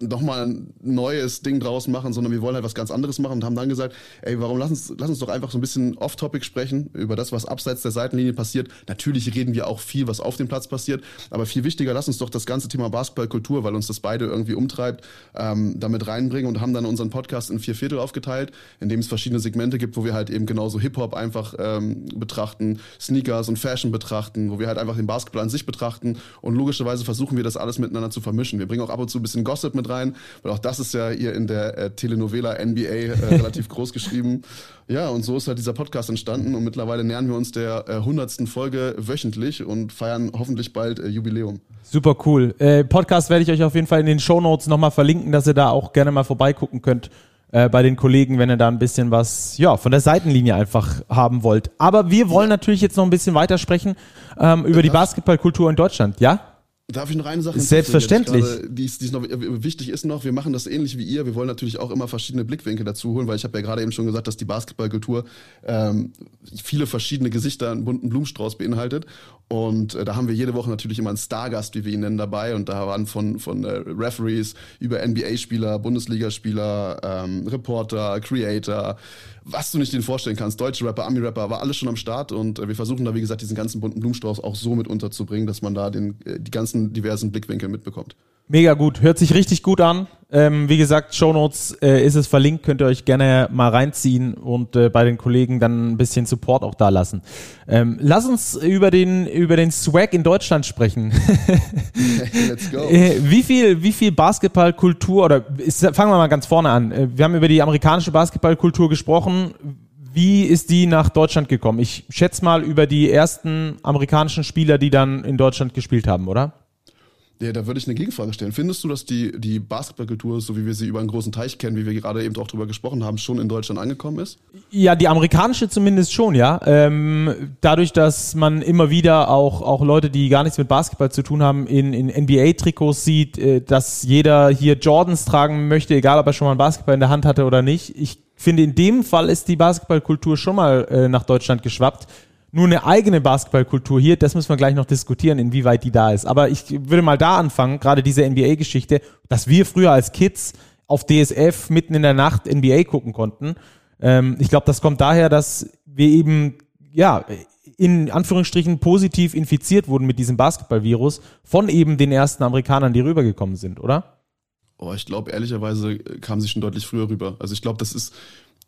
nochmal ein neues Ding draus machen, sondern wir wollen halt was ganz anderes machen und haben dann gesagt, ey, warum lass uns, lass uns doch einfach so ein bisschen off-topic sprechen über das, was abseits der Seitenlinie passiert. Natürlich reden wir auch viel, was auf dem Platz passiert, aber viel wichtiger, lass uns doch das ganze Thema Basketballkultur, weil uns das beide irgendwie umtreibt, ähm, damit reinbringen und haben dann unseren Podcast in vier Viertel aufgeteilt, in dem es verschiedene Segmente gibt, wo wir halt eben genauso Hip-Hop einfach ähm, betrachten, Sneakers und Fashion betrachten, wo wir halt einfach den Basketball an sich betrachten und logischerweise versuchen wir das alles miteinander zu vermischen. Wir bringen auch ab und zu ein bisschen Gossip mit rein, weil auch das ist ja hier in der äh, Telenovela NBA äh, relativ groß geschrieben. Ja, und so ist halt dieser Podcast entstanden und mittlerweile nähern wir uns der äh, hundertsten äh, Folge wöchentlich und feiern hoffentlich bald äh, Jubiläum. Super cool. Äh, Podcast werde ich euch auf jeden Fall in den Show Notes nochmal verlinken, dass ihr da auch gerne mal vorbeigucken könnt äh, bei den Kollegen, wenn ihr da ein bisschen was ja von der Seitenlinie einfach haben wollt. Aber wir wollen natürlich jetzt noch ein bisschen weitersprechen ähm, über die Basketballkultur in Deutschland, ja? Darf ich noch eine Sache Selbstverständlich. Die, ist, die ist noch, wichtig ist noch, wir machen das ähnlich wie ihr. Wir wollen natürlich auch immer verschiedene Blickwinkel dazu holen, weil ich habe ja gerade eben schon gesagt, dass die Basketballkultur ähm, viele verschiedene Gesichter, einen bunten Blumenstrauß beinhaltet. Und äh, da haben wir jede Woche natürlich immer einen Stargast, wie wir ihn nennen, dabei. Und da waren von, von äh, Referees über NBA-Spieler, Bundesligaspieler, ähm, Reporter, Creator, was du nicht dir vorstellen kannst, deutsche Rapper, Ami-Rapper, war alles schon am Start und äh, wir versuchen da, wie gesagt, diesen ganzen bunten Blumenstrauß auch so mit unterzubringen, dass man da den, äh, die ganzen diversen Blickwinkel mitbekommt. Mega gut, hört sich richtig gut an. Ähm, wie gesagt, Show Notes äh, ist es verlinkt, könnt ihr euch gerne mal reinziehen und äh, bei den Kollegen dann ein bisschen Support auch da lassen. Ähm, lass uns über den über den Swag in Deutschland sprechen. Let's go. Äh, wie viel wie viel Basketballkultur oder ist, fangen wir mal ganz vorne an. Äh, wir haben über die amerikanische Basketballkultur gesprochen. Wie ist die nach Deutschland gekommen? Ich schätze mal über die ersten amerikanischen Spieler, die dann in Deutschland gespielt haben, oder? Ja, da würde ich eine Gegenfrage stellen. Findest du, dass die, die Basketballkultur, so wie wir sie über einen großen Teich kennen, wie wir gerade eben auch drüber gesprochen haben, schon in Deutschland angekommen ist? Ja, die amerikanische zumindest schon, ja. Ähm, dadurch, dass man immer wieder auch, auch Leute, die gar nichts mit Basketball zu tun haben, in, in NBA-Trikots sieht, äh, dass jeder hier Jordans tragen möchte, egal ob er schon mal einen Basketball in der Hand hatte oder nicht. Ich finde, in dem Fall ist die Basketballkultur schon mal äh, nach Deutschland geschwappt nur eine eigene Basketballkultur hier, das müssen wir gleich noch diskutieren, inwieweit die da ist. Aber ich würde mal da anfangen, gerade diese NBA-Geschichte, dass wir früher als Kids auf DSF mitten in der Nacht NBA gucken konnten. Ähm, ich glaube, das kommt daher, dass wir eben, ja, in Anführungsstrichen positiv infiziert wurden mit diesem Basketballvirus von eben den ersten Amerikanern, die rübergekommen sind, oder? Oh, ich glaube, ehrlicherweise kam sie schon deutlich früher rüber. Also ich glaube, das ist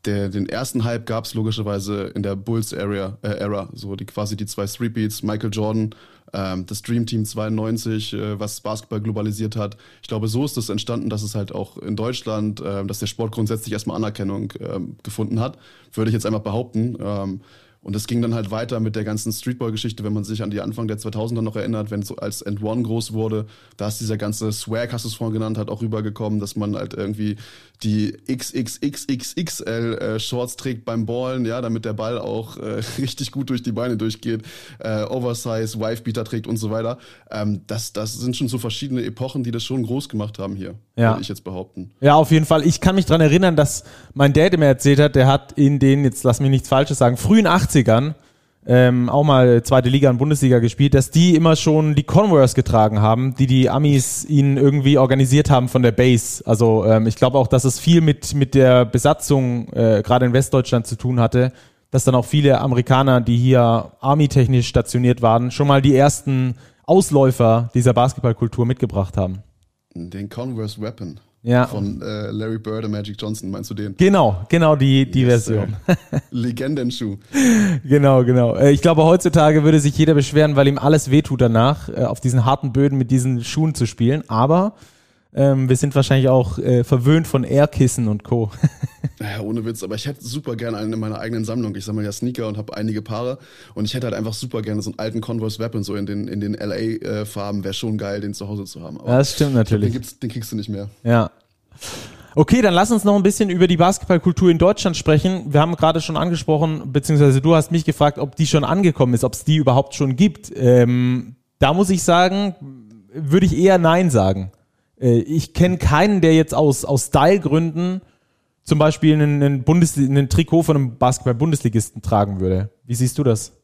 der, den ersten Hype gab es logischerweise in der Bulls Area, äh, Era, so die quasi die zwei Three Beats, Michael Jordan, ähm, das Dream Team 92, äh, was Basketball globalisiert hat. Ich glaube, so ist es das entstanden, dass es halt auch in Deutschland, äh, dass der Sport grundsätzlich erstmal Anerkennung äh, gefunden hat, würde ich jetzt einfach behaupten. Ähm, und es ging dann halt weiter mit der ganzen Streetball-Geschichte, wenn man sich an die Anfang der 2000er noch erinnert, wenn so als End One groß wurde, da ist dieser ganze Swag, hast du es vorhin genannt, hat auch rübergekommen, dass man halt irgendwie die XXXXXL äh, Shorts trägt beim Ballen, ja, damit der Ball auch äh, richtig gut durch die Beine durchgeht, äh, Oversize, Wifebeater trägt und so weiter. Ähm, das, das sind schon so verschiedene Epochen, die das schon groß gemacht haben hier, ja. würde ich jetzt behaupten. Ja, auf jeden Fall. Ich kann mich dran erinnern, dass mein Dad mir erzählt hat, der hat in den, jetzt lass mich nichts Falsches sagen, frühen 80ern ähm, auch mal zweite Liga und Bundesliga gespielt, dass die immer schon die Converse getragen haben, die die Amis ihnen irgendwie organisiert haben von der Base. Also ähm, ich glaube auch, dass es viel mit mit der Besatzung äh, gerade in Westdeutschland zu tun hatte, dass dann auch viele Amerikaner, die hier Army-technisch stationiert waren, schon mal die ersten Ausläufer dieser Basketballkultur mitgebracht haben. Den Converse Weapon ja. von äh, Larry Bird und Magic Johnson, meinst du den? Genau, genau die, die yes, Version. Legendenschuh. genau, genau. Äh, ich glaube, heutzutage würde sich jeder beschweren, weil ihm alles wehtut danach, äh, auf diesen harten Böden mit diesen Schuhen zu spielen. Aber ähm, wir sind wahrscheinlich auch äh, verwöhnt von Airkissen und Co. naja, ohne Witz, aber ich hätte super gerne einen in meiner eigenen Sammlung. Ich sammle ja Sneaker und habe einige Paare und ich hätte halt einfach super gerne so einen alten Converse Weapon so in den, in den LA-Farben. Äh, Wäre schon geil, den zu Hause zu haben. Aber das stimmt natürlich. Den, den kriegst du nicht mehr. Ja. Okay, dann lass uns noch ein bisschen über die Basketballkultur in Deutschland sprechen. Wir haben gerade schon angesprochen, beziehungsweise du hast mich gefragt, ob die schon angekommen ist, ob es die überhaupt schon gibt. Ähm, da muss ich sagen, würde ich eher Nein sagen. Äh, ich kenne keinen, der jetzt aus, aus Stylegründen zum Beispiel einen, einen, einen Trikot von einem Basketball-Bundesligisten tragen würde. Wie siehst du das?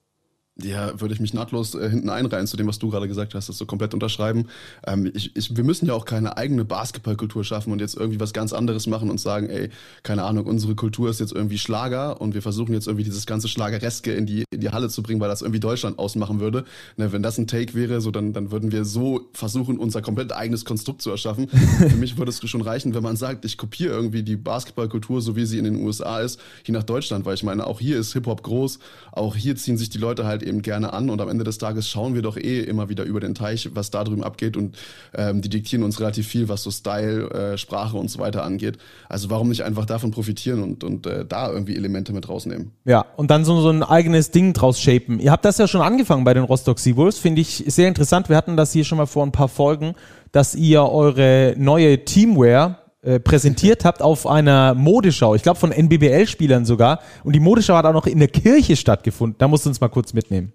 Ja, würde ich mich nahtlos äh, hinten einreihen zu dem, was du gerade gesagt hast, das so komplett unterschreiben. Ähm, ich, ich, wir müssen ja auch keine eigene Basketballkultur schaffen und jetzt irgendwie was ganz anderes machen und sagen, ey, keine Ahnung, unsere Kultur ist jetzt irgendwie Schlager und wir versuchen jetzt irgendwie dieses ganze Schlagereske in die, in die Halle zu bringen, weil das irgendwie Deutschland ausmachen würde. Ne, wenn das ein Take wäre, so dann, dann würden wir so versuchen, unser komplett eigenes Konstrukt zu erschaffen. Für mich würde es schon reichen, wenn man sagt, ich kopiere irgendwie die Basketballkultur, so wie sie in den USA ist, hier nach Deutschland, weil ich meine, auch hier ist Hip-Hop groß, auch hier ziehen sich die Leute halt eben gerne an und am Ende des Tages schauen wir doch eh immer wieder über den Teich, was da drüben abgeht und ähm, die diktieren uns relativ viel, was so Style, äh, Sprache und so weiter angeht. Also warum nicht einfach davon profitieren und, und äh, da irgendwie Elemente mit rausnehmen? Ja, und dann so, so ein eigenes Ding draus shapen. Ihr habt das ja schon angefangen bei den Rostock Seawolves, finde ich sehr interessant. Wir hatten das hier schon mal vor ein paar Folgen, dass ihr eure neue Teamwear äh, präsentiert habt auf einer Modeschau, ich glaube von NBBL-Spielern sogar. Und die Modeschau hat auch noch in der Kirche stattgefunden. Da musst du uns mal kurz mitnehmen.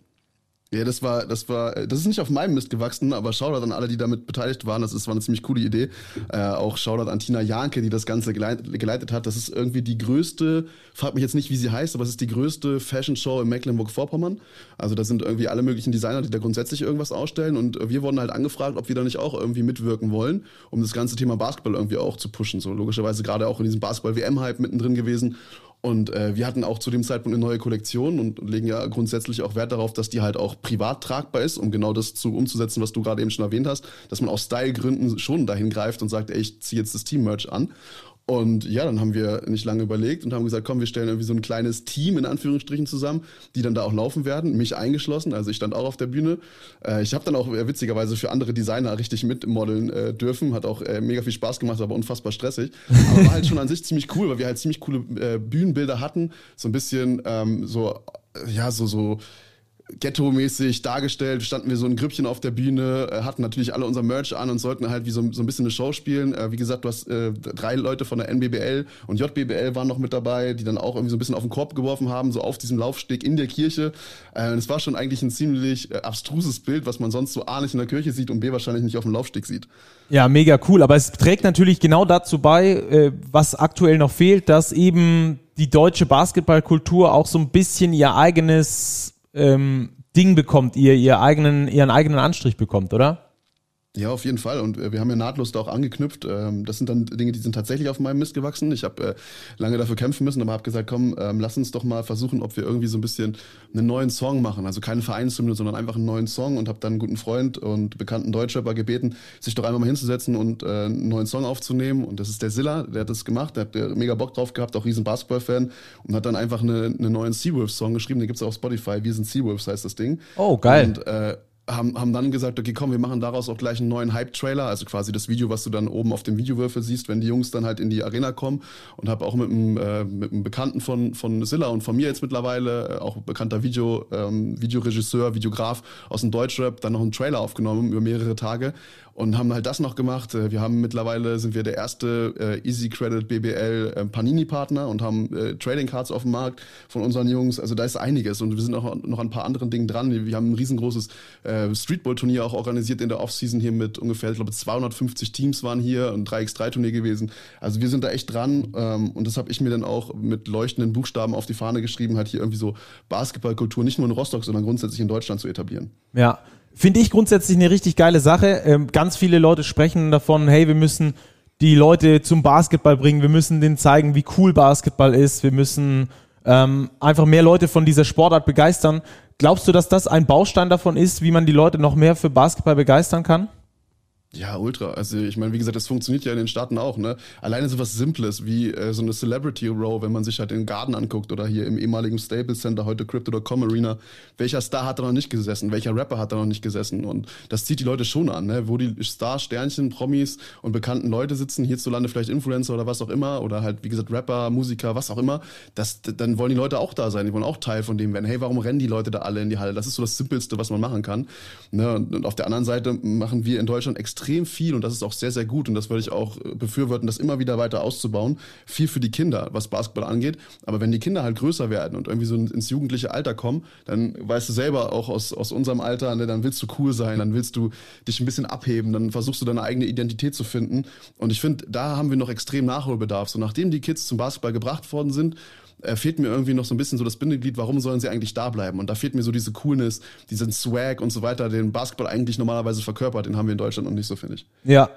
Ja, das war, das war, das ist nicht auf meinem Mist gewachsen, aber Shoutout an alle, die damit beteiligt waren. Das ist, war eine ziemlich coole Idee. Äh, auch Shoutout an Tina Janke, die das Ganze geleitet, geleitet hat. Das ist irgendwie die größte, frag mich jetzt nicht, wie sie heißt, aber es ist die größte Fashion Show in Mecklenburg-Vorpommern. Also da sind irgendwie alle möglichen Designer, die da grundsätzlich irgendwas ausstellen. Und wir wurden halt angefragt, ob wir da nicht auch irgendwie mitwirken wollen, um das ganze Thema Basketball irgendwie auch zu pushen. So logischerweise gerade auch in diesem Basketball-WM-Hype mittendrin gewesen. Und äh, wir hatten auch zu dem Zeitpunkt eine neue Kollektion und legen ja grundsätzlich auch Wert darauf, dass die halt auch privat tragbar ist, um genau das zu umzusetzen, was du gerade eben schon erwähnt hast, dass man aus Stylegründen schon dahin greift und sagt, ey, ich ziehe jetzt das Team-Merch an. Und ja, dann haben wir nicht lange überlegt und haben gesagt, komm, wir stellen irgendwie so ein kleines Team in Anführungsstrichen zusammen, die dann da auch laufen werden, mich eingeschlossen. Also ich stand auch auf der Bühne. Äh, ich habe dann auch äh, witzigerweise für andere Designer richtig mitmodeln äh, dürfen. Hat auch äh, mega viel Spaß gemacht, aber unfassbar stressig. Aber war halt schon an sich ziemlich cool, weil wir halt ziemlich coole äh, Bühnenbilder hatten. So ein bisschen ähm, so, ja, so, so ghetto-mäßig dargestellt, standen wir so ein Grüppchen auf der Bühne, äh, hatten natürlich alle unser Merch an und sollten halt wie so, so ein bisschen eine Show spielen. Äh, wie gesagt, du hast äh, drei Leute von der NBBL und JBBL waren noch mit dabei, die dann auch irgendwie so ein bisschen auf den Korb geworfen haben, so auf diesem Laufsteg in der Kirche. Äh, es war schon eigentlich ein ziemlich äh, abstruses Bild, was man sonst so A nicht in der Kirche sieht und B wahrscheinlich nicht auf dem Laufsteg sieht. Ja, mega cool. Aber es trägt natürlich genau dazu bei, äh, was aktuell noch fehlt, dass eben die deutsche Basketballkultur auch so ein bisschen ihr eigenes ähm, Ding bekommt, ihr, ihr eigenen, ihren eigenen Anstrich bekommt, oder? Ja, auf jeden Fall. Und äh, wir haben ja nahtlos da auch angeknüpft. Ähm, das sind dann Dinge, die sind tatsächlich auf meinem Mist gewachsen. Ich habe äh, lange dafür kämpfen müssen, aber habe gesagt, komm, ähm, lass uns doch mal versuchen, ob wir irgendwie so ein bisschen einen neuen Song machen. Also keine Vereinshymne, sondern einfach einen neuen Song. Und habe dann einen guten Freund und bekannten Deutschrapper gebeten, sich doch einmal mal hinzusetzen und äh, einen neuen Song aufzunehmen. Und das ist der Zilla, der hat das gemacht. Der hat mega Bock drauf gehabt, auch riesen Basketball-Fan. Und hat dann einfach eine, einen neuen Seawolves-Song geschrieben. Den gibt's auch auf Spotify. Wir sind Seawolves heißt das Ding. Oh, geil. Und äh, haben, haben dann gesagt, okay, komm, wir machen daraus auch gleich einen neuen Hype-Trailer, also quasi das Video, was du dann oben auf dem Videowürfel siehst, wenn die Jungs dann halt in die Arena kommen. Und habe auch mit einem, äh, mit einem Bekannten von, von Silla und von mir jetzt mittlerweile, äh, auch bekannter Video, ähm, Videoregisseur, Videograf aus dem Deutschrap, dann noch einen Trailer aufgenommen über mehrere Tage und haben halt das noch gemacht. Äh, wir haben mittlerweile sind wir der erste äh, Easy Credit BBL äh, Panini Partner und haben äh, Trading Cards auf dem Markt von unseren Jungs. Also da ist einiges und wir sind auch noch an ein paar anderen Dingen dran. Wir haben ein riesengroßes äh, Streetball Turnier auch organisiert in der Offseason hier mit ungefähr, ich glaube 250 Teams waren hier und 3x3 Turnier gewesen. Also wir sind da echt dran ähm, und das habe ich mir dann auch mit leuchtenden Buchstaben auf die Fahne geschrieben, halt hier irgendwie so Basketballkultur nicht nur in Rostock, sondern grundsätzlich in Deutschland zu etablieren. Ja, Finde ich grundsätzlich eine richtig geile Sache. Ähm, ganz viele Leute sprechen davon, hey, wir müssen die Leute zum Basketball bringen, wir müssen denen zeigen, wie cool Basketball ist, wir müssen ähm, einfach mehr Leute von dieser Sportart begeistern. Glaubst du, dass das ein Baustein davon ist, wie man die Leute noch mehr für Basketball begeistern kann? Ja, ultra. Also ich meine, wie gesagt, das funktioniert ja in den Staaten auch, ne? Alleine so was Simples wie äh, so eine Celebrity Row, wenn man sich halt den Garden anguckt oder hier im ehemaligen Staples Center, heute Crypto.com Arena. Welcher Star hat da noch nicht gesessen? Welcher Rapper hat da noch nicht gesessen? Und das zieht die Leute schon an, ne? Wo die Stars, Sternchen, Promis und bekannten Leute sitzen, hierzulande vielleicht Influencer oder was auch immer, oder halt, wie gesagt, Rapper, Musiker, was auch immer, das, dann wollen die Leute auch da sein. Die wollen auch Teil von dem werden. Hey, warum rennen die Leute da alle in die Halle? Das ist so das Simpelste, was man machen kann. Ne? Und auf der anderen Seite machen wir in Deutschland extrem extrem viel und das ist auch sehr, sehr gut und das würde ich auch äh, befürworten, das immer wieder weiter auszubauen. Viel für die Kinder, was Basketball angeht. Aber wenn die Kinder halt größer werden und irgendwie so ins jugendliche Alter kommen, dann weißt du selber auch aus, aus unserem Alter, ne, dann willst du cool sein, dann willst du dich ein bisschen abheben, dann versuchst du deine eigene Identität zu finden. Und ich finde, da haben wir noch extrem Nachholbedarf. So nachdem die Kids zum Basketball gebracht worden sind, äh, fehlt mir irgendwie noch so ein bisschen so das Bindeglied, warum sollen sie eigentlich da bleiben? Und da fehlt mir so diese Coolness, diesen Swag und so weiter, den Basketball eigentlich normalerweise verkörpert, den haben wir in Deutschland noch nicht so, finde ich. Ja,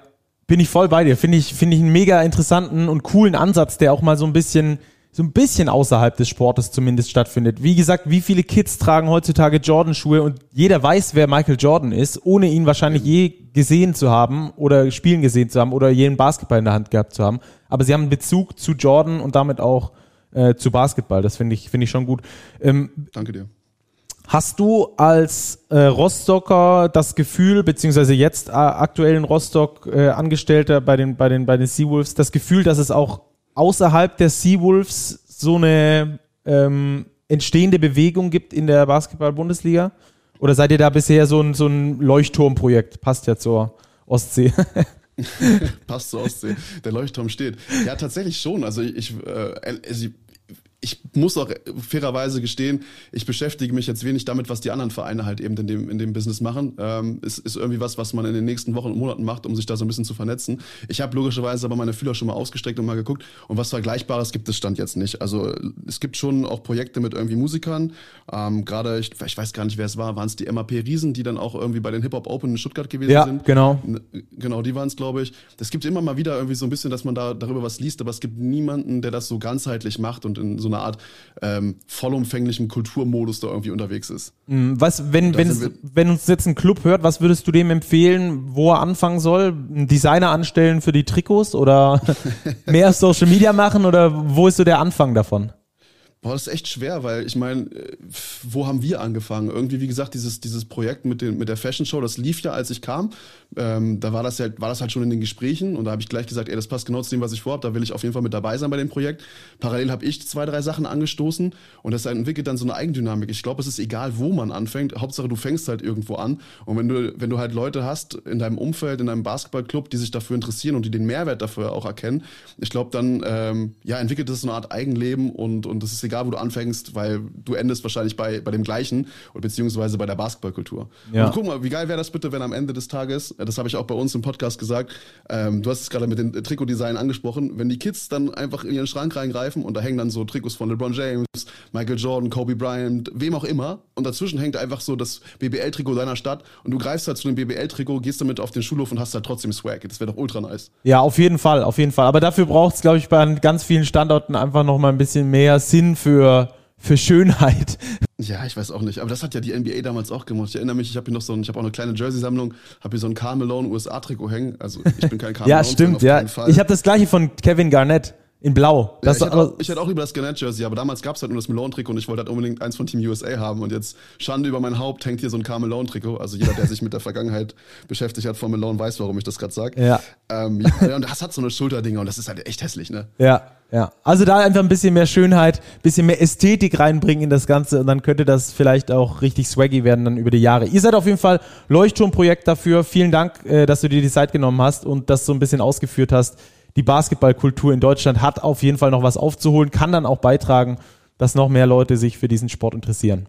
bin ich voll bei dir. Finde ich, finde ich einen mega interessanten und coolen Ansatz, der auch mal so ein bisschen, so ein bisschen außerhalb des Sportes zumindest stattfindet. Wie gesagt, wie viele Kids tragen heutzutage Jordan-Schuhe und jeder weiß, wer Michael Jordan ist, ohne ihn wahrscheinlich je gesehen zu haben oder spielen gesehen zu haben oder jeden Basketball in der Hand gehabt zu haben. Aber sie haben einen Bezug zu Jordan und damit auch äh, zu Basketball. Das finde ich, finde ich schon gut. Ähm, Danke dir. Hast du als äh, Rostocker das Gefühl, beziehungsweise jetzt äh, aktuell in Rostock äh, Angestellter bei den, bei den, bei den Seawolves, das Gefühl, dass es auch außerhalb der Seawolves so eine ähm, entstehende Bewegung gibt in der Basketball-Bundesliga? Oder seid ihr da bisher so ein, so ein Leuchtturmprojekt? Passt ja zur Ostsee. Passt zur Ostsee. Der Leuchtturm steht. Ja, tatsächlich schon. Also ich, äh, also ich muss auch fairerweise gestehen, ich beschäftige mich jetzt wenig damit, was die anderen Vereine halt eben in dem, in dem Business machen. Ähm, es ist irgendwie was, was man in den nächsten Wochen und Monaten macht, um sich da so ein bisschen zu vernetzen. Ich habe logischerweise aber meine Fühler schon mal ausgestreckt und mal geguckt und was Vergleichbares gibt es Stand jetzt nicht. Also es gibt schon auch Projekte mit irgendwie Musikern. Ähm, Gerade, ich, ich weiß gar nicht, wer es war, waren es die MAP Riesen, die dann auch irgendwie bei den Hip-Hop Open in Stuttgart gewesen ja, sind. genau. Genau, die waren es, glaube ich. Es gibt immer mal wieder irgendwie so ein bisschen, dass man da darüber was liest, aber es gibt niemanden, der das so ganzheitlich macht und in so einer einer Art ähm, vollumfänglichen Kulturmodus da irgendwie unterwegs ist. Mhm. Was, wenn, wenn, es, wenn uns jetzt ein Club hört, was würdest du dem empfehlen, wo er anfangen soll? Einen Designer anstellen für die Trikots oder mehr Social Media machen oder wo ist so der Anfang davon? Boah, das ist echt schwer, weil ich meine, äh, wo haben wir angefangen? Irgendwie, wie gesagt, dieses, dieses Projekt mit, den, mit der Fashion Show, das lief ja, als ich kam. Ähm, da war das, ja, war das halt schon in den Gesprächen und da habe ich gleich gesagt, ey, das passt genau zu dem, was ich vorhabe, da will ich auf jeden Fall mit dabei sein bei dem Projekt. Parallel habe ich zwei, drei Sachen angestoßen und das entwickelt dann so eine Eigendynamik. Ich glaube, es ist egal, wo man anfängt, Hauptsache du fängst halt irgendwo an und wenn du, wenn du halt Leute hast in deinem Umfeld, in deinem Basketballclub, die sich dafür interessieren und die den Mehrwert dafür auch erkennen, ich glaube, dann ähm, ja, entwickelt es so eine Art Eigenleben und, und es ist egal, wo du anfängst, weil du endest wahrscheinlich bei, bei dem gleichen oder beziehungsweise bei der Basketballkultur. Ja. Und guck mal, wie geil wäre das bitte, wenn am Ende des Tages, äh, das habe ich auch bei uns im Podcast gesagt, ähm, du hast es gerade mit dem Trikotdesign angesprochen, wenn die Kids dann einfach in ihren Schrank reingreifen und da hängen dann so Trikots von LeBron James, Michael Jordan, Kobe Bryant, wem auch immer und dazwischen hängt einfach so das BBL-Trikot deiner Stadt und du greifst halt zu dem BBL-Trikot, gehst damit auf den Schulhof und hast halt trotzdem Swag. Das wäre doch ultra nice. Ja, auf jeden Fall, auf jeden Fall. Aber dafür braucht es, glaube ich, bei ganz vielen Standorten einfach noch mal ein bisschen mehr Sinn für, für Schönheit. Ja, ich weiß auch nicht. Aber das hat ja die NBA damals auch gemacht. Ich erinnere mich, ich habe hier noch so ein, ich habe auch eine kleine Jersey-Sammlung, habe hier so ein Carl Malone USA-Trikot hängen. Also ich bin kein Carl Ja, stimmt, ja. Ich habe das gleiche von Kevin Garnett. In Blau. Ja, ich, hätte auch, ich, hätte auch, lieber das Gannett-Jersey, aber damals gab es halt nur das Malone-Trikot und ich wollte halt unbedingt eins von Team USA haben. Und jetzt, Schande über mein Haupt, hängt hier so ein Car Malone-Trikot. Also jeder, der sich mit der Vergangenheit beschäftigt hat von Malone, weiß, warum ich das gerade sage. Ja. Ähm, ja. Und das hat so eine Schulterdinger und das ist halt echt hässlich, ne? Ja, ja. Also da einfach ein bisschen mehr Schönheit, ein bisschen mehr Ästhetik reinbringen in das Ganze und dann könnte das vielleicht auch richtig swaggy werden dann über die Jahre. Ihr seid auf jeden Fall Leuchtturmprojekt dafür. Vielen Dank, äh, dass du dir die Zeit genommen hast und das so ein bisschen ausgeführt hast die Basketballkultur in Deutschland hat auf jeden Fall noch was aufzuholen, kann dann auch beitragen, dass noch mehr Leute sich für diesen Sport interessieren.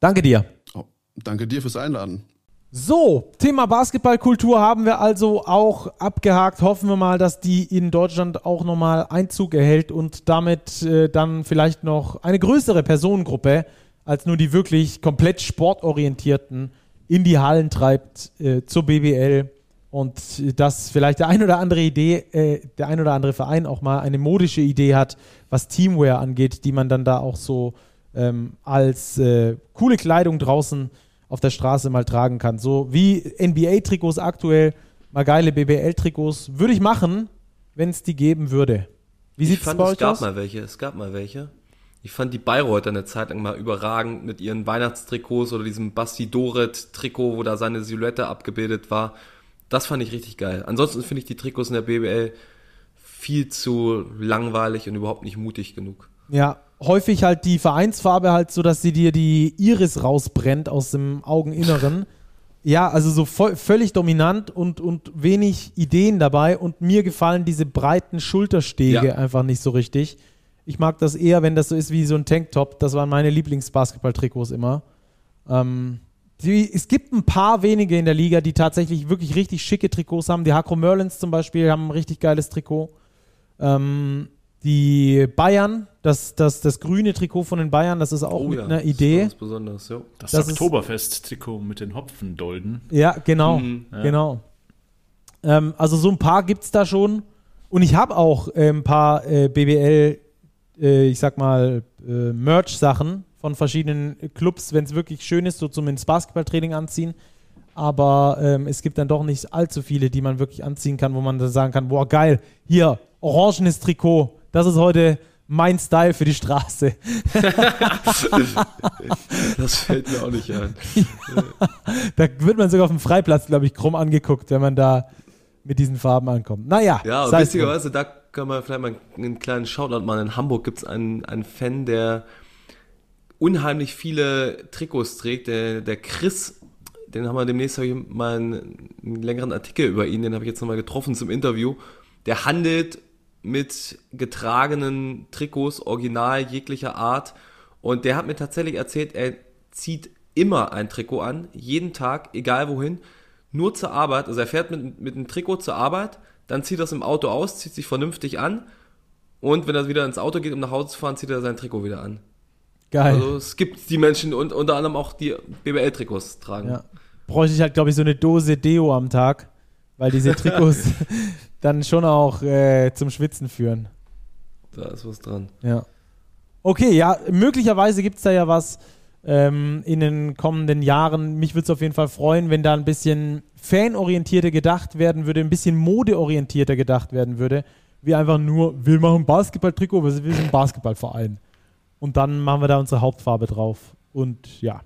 Danke dir. Oh, danke dir fürs Einladen. So, Thema Basketballkultur haben wir also auch abgehakt. Hoffen wir mal, dass die in Deutschland auch nochmal Einzug erhält und damit äh, dann vielleicht noch eine größere Personengruppe als nur die wirklich komplett sportorientierten in die Hallen treibt äh, zur BBL und dass vielleicht der ein oder andere Idee, äh, der ein oder andere Verein auch mal eine modische Idee hat, was Teamwear angeht, die man dann da auch so ähm, als äh, coole Kleidung draußen auf der Straße mal tragen kann. So wie NBA-Trikots aktuell, mal geile BBL-Trikots, würde ich machen, wenn es die geben würde. Wie sieht es bei euch es gab aus? mal welche, es gab mal welche. Ich fand die Bayreuther eine Zeit lang mal überragend mit ihren Weihnachtstrikots oder diesem Basti Doret-Trikot, wo da seine Silhouette abgebildet war. Das fand ich richtig geil. Ansonsten finde ich die Trikots in der BBL viel zu langweilig und überhaupt nicht mutig genug. Ja, häufig halt die Vereinsfarbe halt so, dass sie dir die Iris rausbrennt aus dem Augeninneren. Ja, also so voll, völlig dominant und, und wenig Ideen dabei. Und mir gefallen diese breiten Schulterstege ja. einfach nicht so richtig. Ich mag das eher, wenn das so ist wie so ein Tanktop. Das waren meine Lieblingsbasketball-Trikots immer. Ähm, die, es gibt ein paar wenige in der Liga, die tatsächlich wirklich richtig schicke Trikots haben. Die Hakro Merlins zum Beispiel haben ein richtig geiles Trikot. Ähm, die Bayern, das, das, das grüne Trikot von den Bayern, das ist auch oh, mit ja, einer Idee. Das, besonders, ja. das, das Oktoberfest-Trikot mit den Hopfendolden. Ja, genau, mhm, ja. genau. Ähm, also so ein paar gibt es da schon. Und ich habe auch äh, ein paar äh, BBL, äh, ich sag mal, äh, Merch-Sachen von verschiedenen Clubs, wenn es wirklich schön ist, so zum ins Basketballtraining anziehen. Aber ähm, es gibt dann doch nicht allzu viele, die man wirklich anziehen kann, wo man dann sagen kann, boah, geil, hier, orangenes Trikot, das ist heute mein Style für die Straße. das fällt mir auch nicht ein. Ja. Da wird man sogar auf dem Freiplatz, glaube ich, krumm angeguckt, wenn man da mit diesen Farben ankommt. Naja. Ja, und witzigerweise, da können wir vielleicht mal einen kleinen Shoutout machen. In Hamburg gibt es einen, einen Fan, der unheimlich viele Trikots trägt. Der, der Chris, den haben wir demnächst hab ich mal einen, einen längeren Artikel über ihn, den habe ich jetzt nochmal getroffen zum Interview. Der handelt mit getragenen Trikots, original jeglicher Art. Und der hat mir tatsächlich erzählt, er zieht immer ein Trikot an, jeden Tag, egal wohin, nur zur Arbeit. Also er fährt mit, mit einem Trikot zur Arbeit, dann zieht er es im Auto aus, zieht sich vernünftig an und wenn er wieder ins Auto geht, um nach Hause zu fahren, zieht er sein Trikot wieder an. Geil. Also es gibt die Menschen und unter anderem auch die BBL-Trikots tragen. Ja. Bräuchte ich halt, glaube ich, so eine Dose Deo am Tag, weil diese Trikots dann schon auch äh, zum Schwitzen führen. Da ist was dran. Ja. Okay, ja, möglicherweise gibt es da ja was ähm, in den kommenden Jahren. Mich würde es auf jeden Fall freuen, wenn da ein bisschen fanorientierter gedacht werden würde, ein bisschen modeorientierter gedacht werden würde, wie einfach nur, wir machen Basketball-Trikot, wir sind ein Basketballverein. Und dann machen wir da unsere Hauptfarbe drauf. Und ja.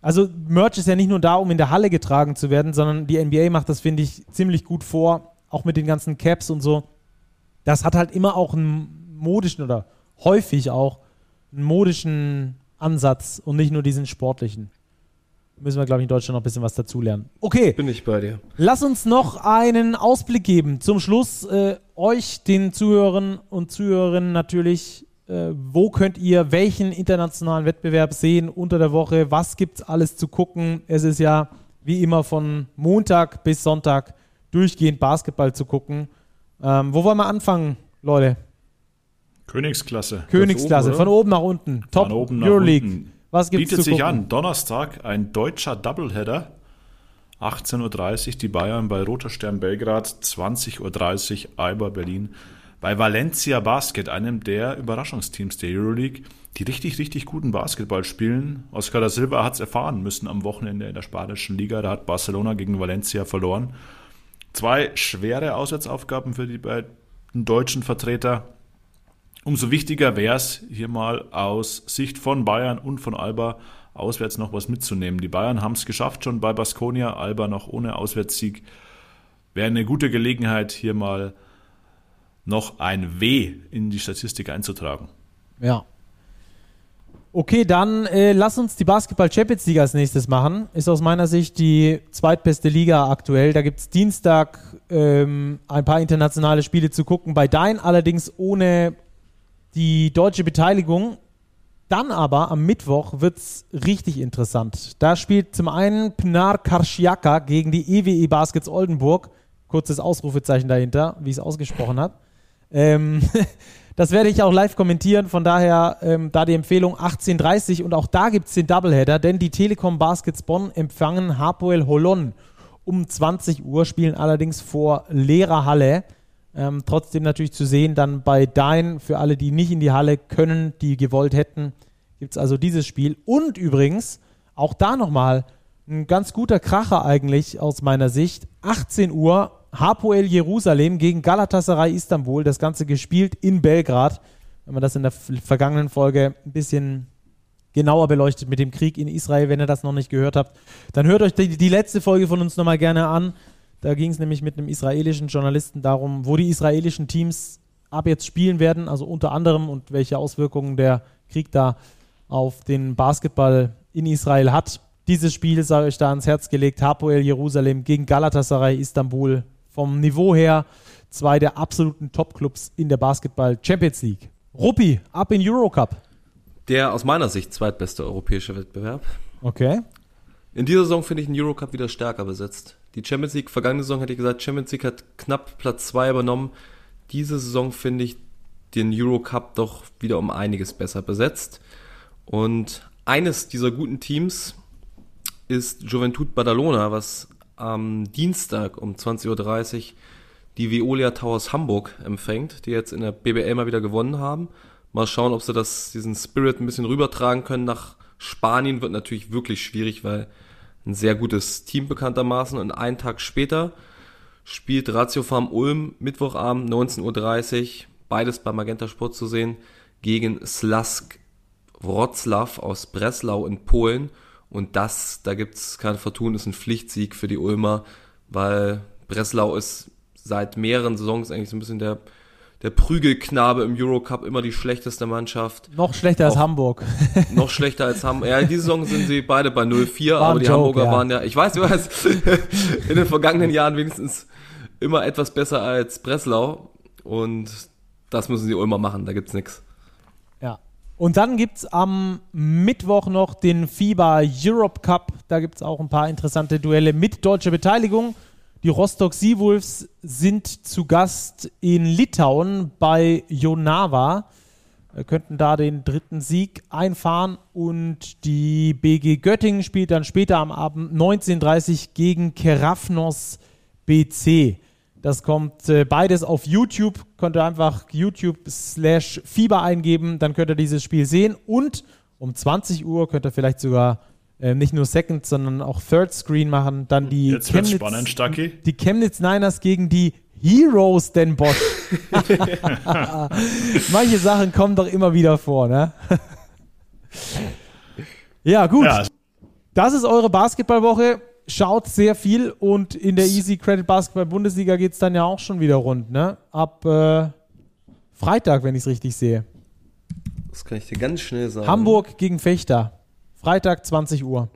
Also Merch ist ja nicht nur da, um in der Halle getragen zu werden, sondern die NBA macht das, finde ich, ziemlich gut vor, auch mit den ganzen Caps und so. Das hat halt immer auch einen modischen oder häufig auch einen modischen Ansatz und nicht nur diesen sportlichen. Müssen wir, glaube ich, in Deutschland noch ein bisschen was dazulernen. Okay. Bin ich bei dir. Lass uns noch einen Ausblick geben. Zum Schluss äh, euch, den Zuhörern und Zuhörerinnen natürlich. Äh, wo könnt ihr welchen internationalen Wettbewerb sehen unter der Woche? Was gibt es alles zu gucken? Es ist ja wie immer von Montag bis Sonntag durchgehend Basketball zu gucken. Ähm, wo wollen wir anfangen, Leute? Königsklasse. Königsklasse, oben, von oben nach unten. Top oben nach Euroleague. Unten. Was gibt's Bietet sich an. Donnerstag ein deutscher Doubleheader. 18.30 Uhr die Bayern bei Roter Stern Belgrad, 20.30 Uhr Alba Berlin bei Valencia Basket, einem der Überraschungsteams der Euroleague, die richtig, richtig guten Basketball spielen. Oscar da Silva hat es erfahren müssen am Wochenende in der spanischen Liga. Da hat Barcelona gegen Valencia verloren. Zwei schwere Auswärtsaufgaben für die beiden deutschen Vertreter. Umso wichtiger wäre es, hier mal aus Sicht von Bayern und von Alba auswärts noch was mitzunehmen. Die Bayern haben es geschafft schon bei Baskonia, Alba noch ohne Auswärtssieg. Wäre eine gute Gelegenheit, hier mal noch ein W in die Statistik einzutragen. Ja. Okay, dann äh, lass uns die Basketball Champions League als nächstes machen. Ist aus meiner Sicht die zweitbeste Liga aktuell. Da gibt es Dienstag ähm, ein paar internationale Spiele zu gucken. Bei Dein allerdings ohne die deutsche Beteiligung. Dann aber am Mittwoch wird es richtig interessant. Da spielt zum einen Pnar Karschiaka gegen die EWE e Baskets Oldenburg. Kurzes Ausrufezeichen dahinter, wie ich es ausgesprochen habe. Ähm, das werde ich auch live kommentieren. Von daher ähm, da die Empfehlung 18.30 und auch da gibt es den Doubleheader, denn die Telekom Baskets Bonn empfangen Hapoel Holon um 20 Uhr, spielen allerdings vor leerer Halle. Ähm, trotzdem natürlich zu sehen, dann bei Dein, für alle, die nicht in die Halle können, die gewollt hätten, gibt es also dieses Spiel. Und übrigens, auch da nochmal ein ganz guter Kracher eigentlich aus meiner Sicht. 18 Uhr, Hapoel Jerusalem gegen Galatasaray Istanbul. Das Ganze gespielt in Belgrad. Wenn man das in der vergangenen Folge ein bisschen genauer beleuchtet mit dem Krieg in Israel, wenn ihr das noch nicht gehört habt, dann hört euch die, die letzte Folge von uns nochmal gerne an. Da ging es nämlich mit einem israelischen Journalisten darum, wo die israelischen Teams ab jetzt spielen werden, also unter anderem und welche Auswirkungen der Krieg da auf den Basketball in Israel hat. Dieses Spiel sei euch da ans Herz gelegt. Hapoel Jerusalem gegen Galatasaray Istanbul. Vom Niveau her zwei der absoluten Top-Clubs in der Basketball Champions League. Ruppi, ab in Eurocup. Der aus meiner Sicht zweitbeste europäische Wettbewerb. Okay. In dieser Saison finde ich den Eurocup wieder stärker besetzt. Die Champions League, vergangene Saison hätte ich gesagt, Champions League hat knapp Platz 2 übernommen. Diese Saison finde ich den Eurocup doch wieder um einiges besser besetzt. Und eines dieser guten Teams ist Juventud Badalona, was am Dienstag um 20.30 Uhr die Veolia Towers Hamburg empfängt, die jetzt in der BBL mal wieder gewonnen haben. Mal schauen, ob sie das, diesen Spirit ein bisschen rübertragen können nach Spanien. Wird natürlich wirklich schwierig, weil ein sehr gutes Team bekanntermaßen. Und einen Tag später spielt Ratio Farm Ulm Mittwochabend 19.30 Uhr, beides bei Magenta Sport zu sehen, gegen Slask Wroclaw aus Breslau in Polen. Und das, da gibt's kein Vertun, ist ein Pflichtsieg für die Ulmer, weil Breslau ist seit mehreren Saisons eigentlich so ein bisschen der der Prügelknabe im Eurocup immer die schlechteste Mannschaft. Noch schlechter Auch als Hamburg. noch schlechter als Hamburg. Ja, diese Saison sind sie beide bei 0-4, aber die Joke, Hamburger ja. waren ja, ich weiß, du weißt, in den vergangenen Jahren wenigstens immer etwas besser als Breslau. Und das müssen sie immer machen, da gibt's nichts. Ja. Und dann gibt's am Mittwoch noch den FIBA Europe Cup. Da gibt's auch ein paar interessante Duelle mit deutscher Beteiligung. Die Rostock Seawolves sind zu Gast in Litauen bei Jonava. Wir könnten da den dritten Sieg einfahren und die BG Göttingen spielt dann später am Abend 19.30 gegen Kerafnos BC. Das kommt äh, beides auf YouTube. Könnt ihr einfach YouTube slash Fieber eingeben, dann könnt ihr dieses Spiel sehen. Und um 20 Uhr könnt ihr vielleicht sogar äh, nicht nur Second, sondern auch Third Screen machen. Dann die Jetzt Chemnitz, spannend, Stucky. Die Chemnitz Niners gegen die Heroes den Bosch. Manche Sachen kommen doch immer wieder vor, ne? ja, gut. Ja. Das ist eure Basketballwoche. Schaut sehr viel und in der Easy Credit Basketball Bundesliga geht es dann ja auch schon wieder rund, ne? Ab äh, Freitag, wenn ich es richtig sehe. Das kann ich dir ganz schnell sagen. Hamburg gegen Fechter. Freitag 20 Uhr.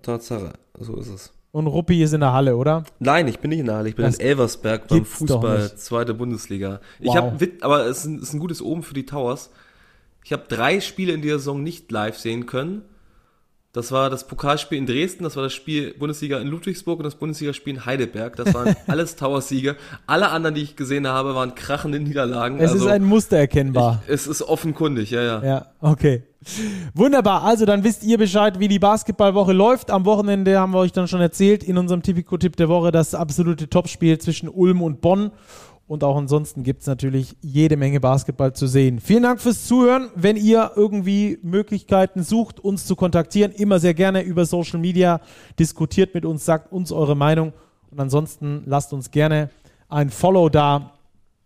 Tatsache, so ist es. Und Ruppi ist in der Halle, oder? Nein, ich bin nicht in der Halle. Ich bin das in Elversberg beim Fußball, zweite Bundesliga. Wow. Ich habe, aber es ist, ein, es ist ein gutes Oben für die Towers. Ich habe drei Spiele in dieser Saison nicht live sehen können. Das war das Pokalspiel in Dresden, das war das Spiel Bundesliga in Ludwigsburg und das Bundesligaspiel in Heidelberg. Das waren alles Tower-Siege. Alle anderen, die ich gesehen habe, waren krachende Niederlagen. Es also, ist ein Muster erkennbar. Ich, es ist offenkundig, ja, ja. Ja, okay. Wunderbar. Also dann wisst ihr Bescheid, wie die Basketballwoche läuft. Am Wochenende haben wir euch dann schon erzählt in unserem Tipico-Tipp der Woche das absolute Topspiel zwischen Ulm und Bonn. Und auch ansonsten gibt es natürlich jede Menge Basketball zu sehen. Vielen Dank fürs Zuhören. Wenn ihr irgendwie Möglichkeiten sucht, uns zu kontaktieren, immer sehr gerne über Social Media. Diskutiert mit uns, sagt uns eure Meinung. Und ansonsten lasst uns gerne ein Follow da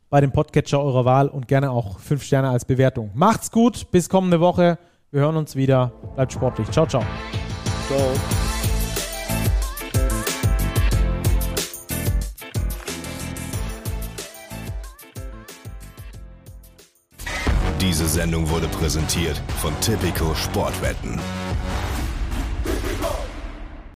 bei dem Podcatcher eurer Wahl und gerne auch fünf Sterne als Bewertung. Macht's gut, bis kommende Woche. Wir hören uns wieder. Bleibt sportlich. Ciao, ciao. Ciao. Diese Sendung wurde präsentiert von Tipico Sportwetten.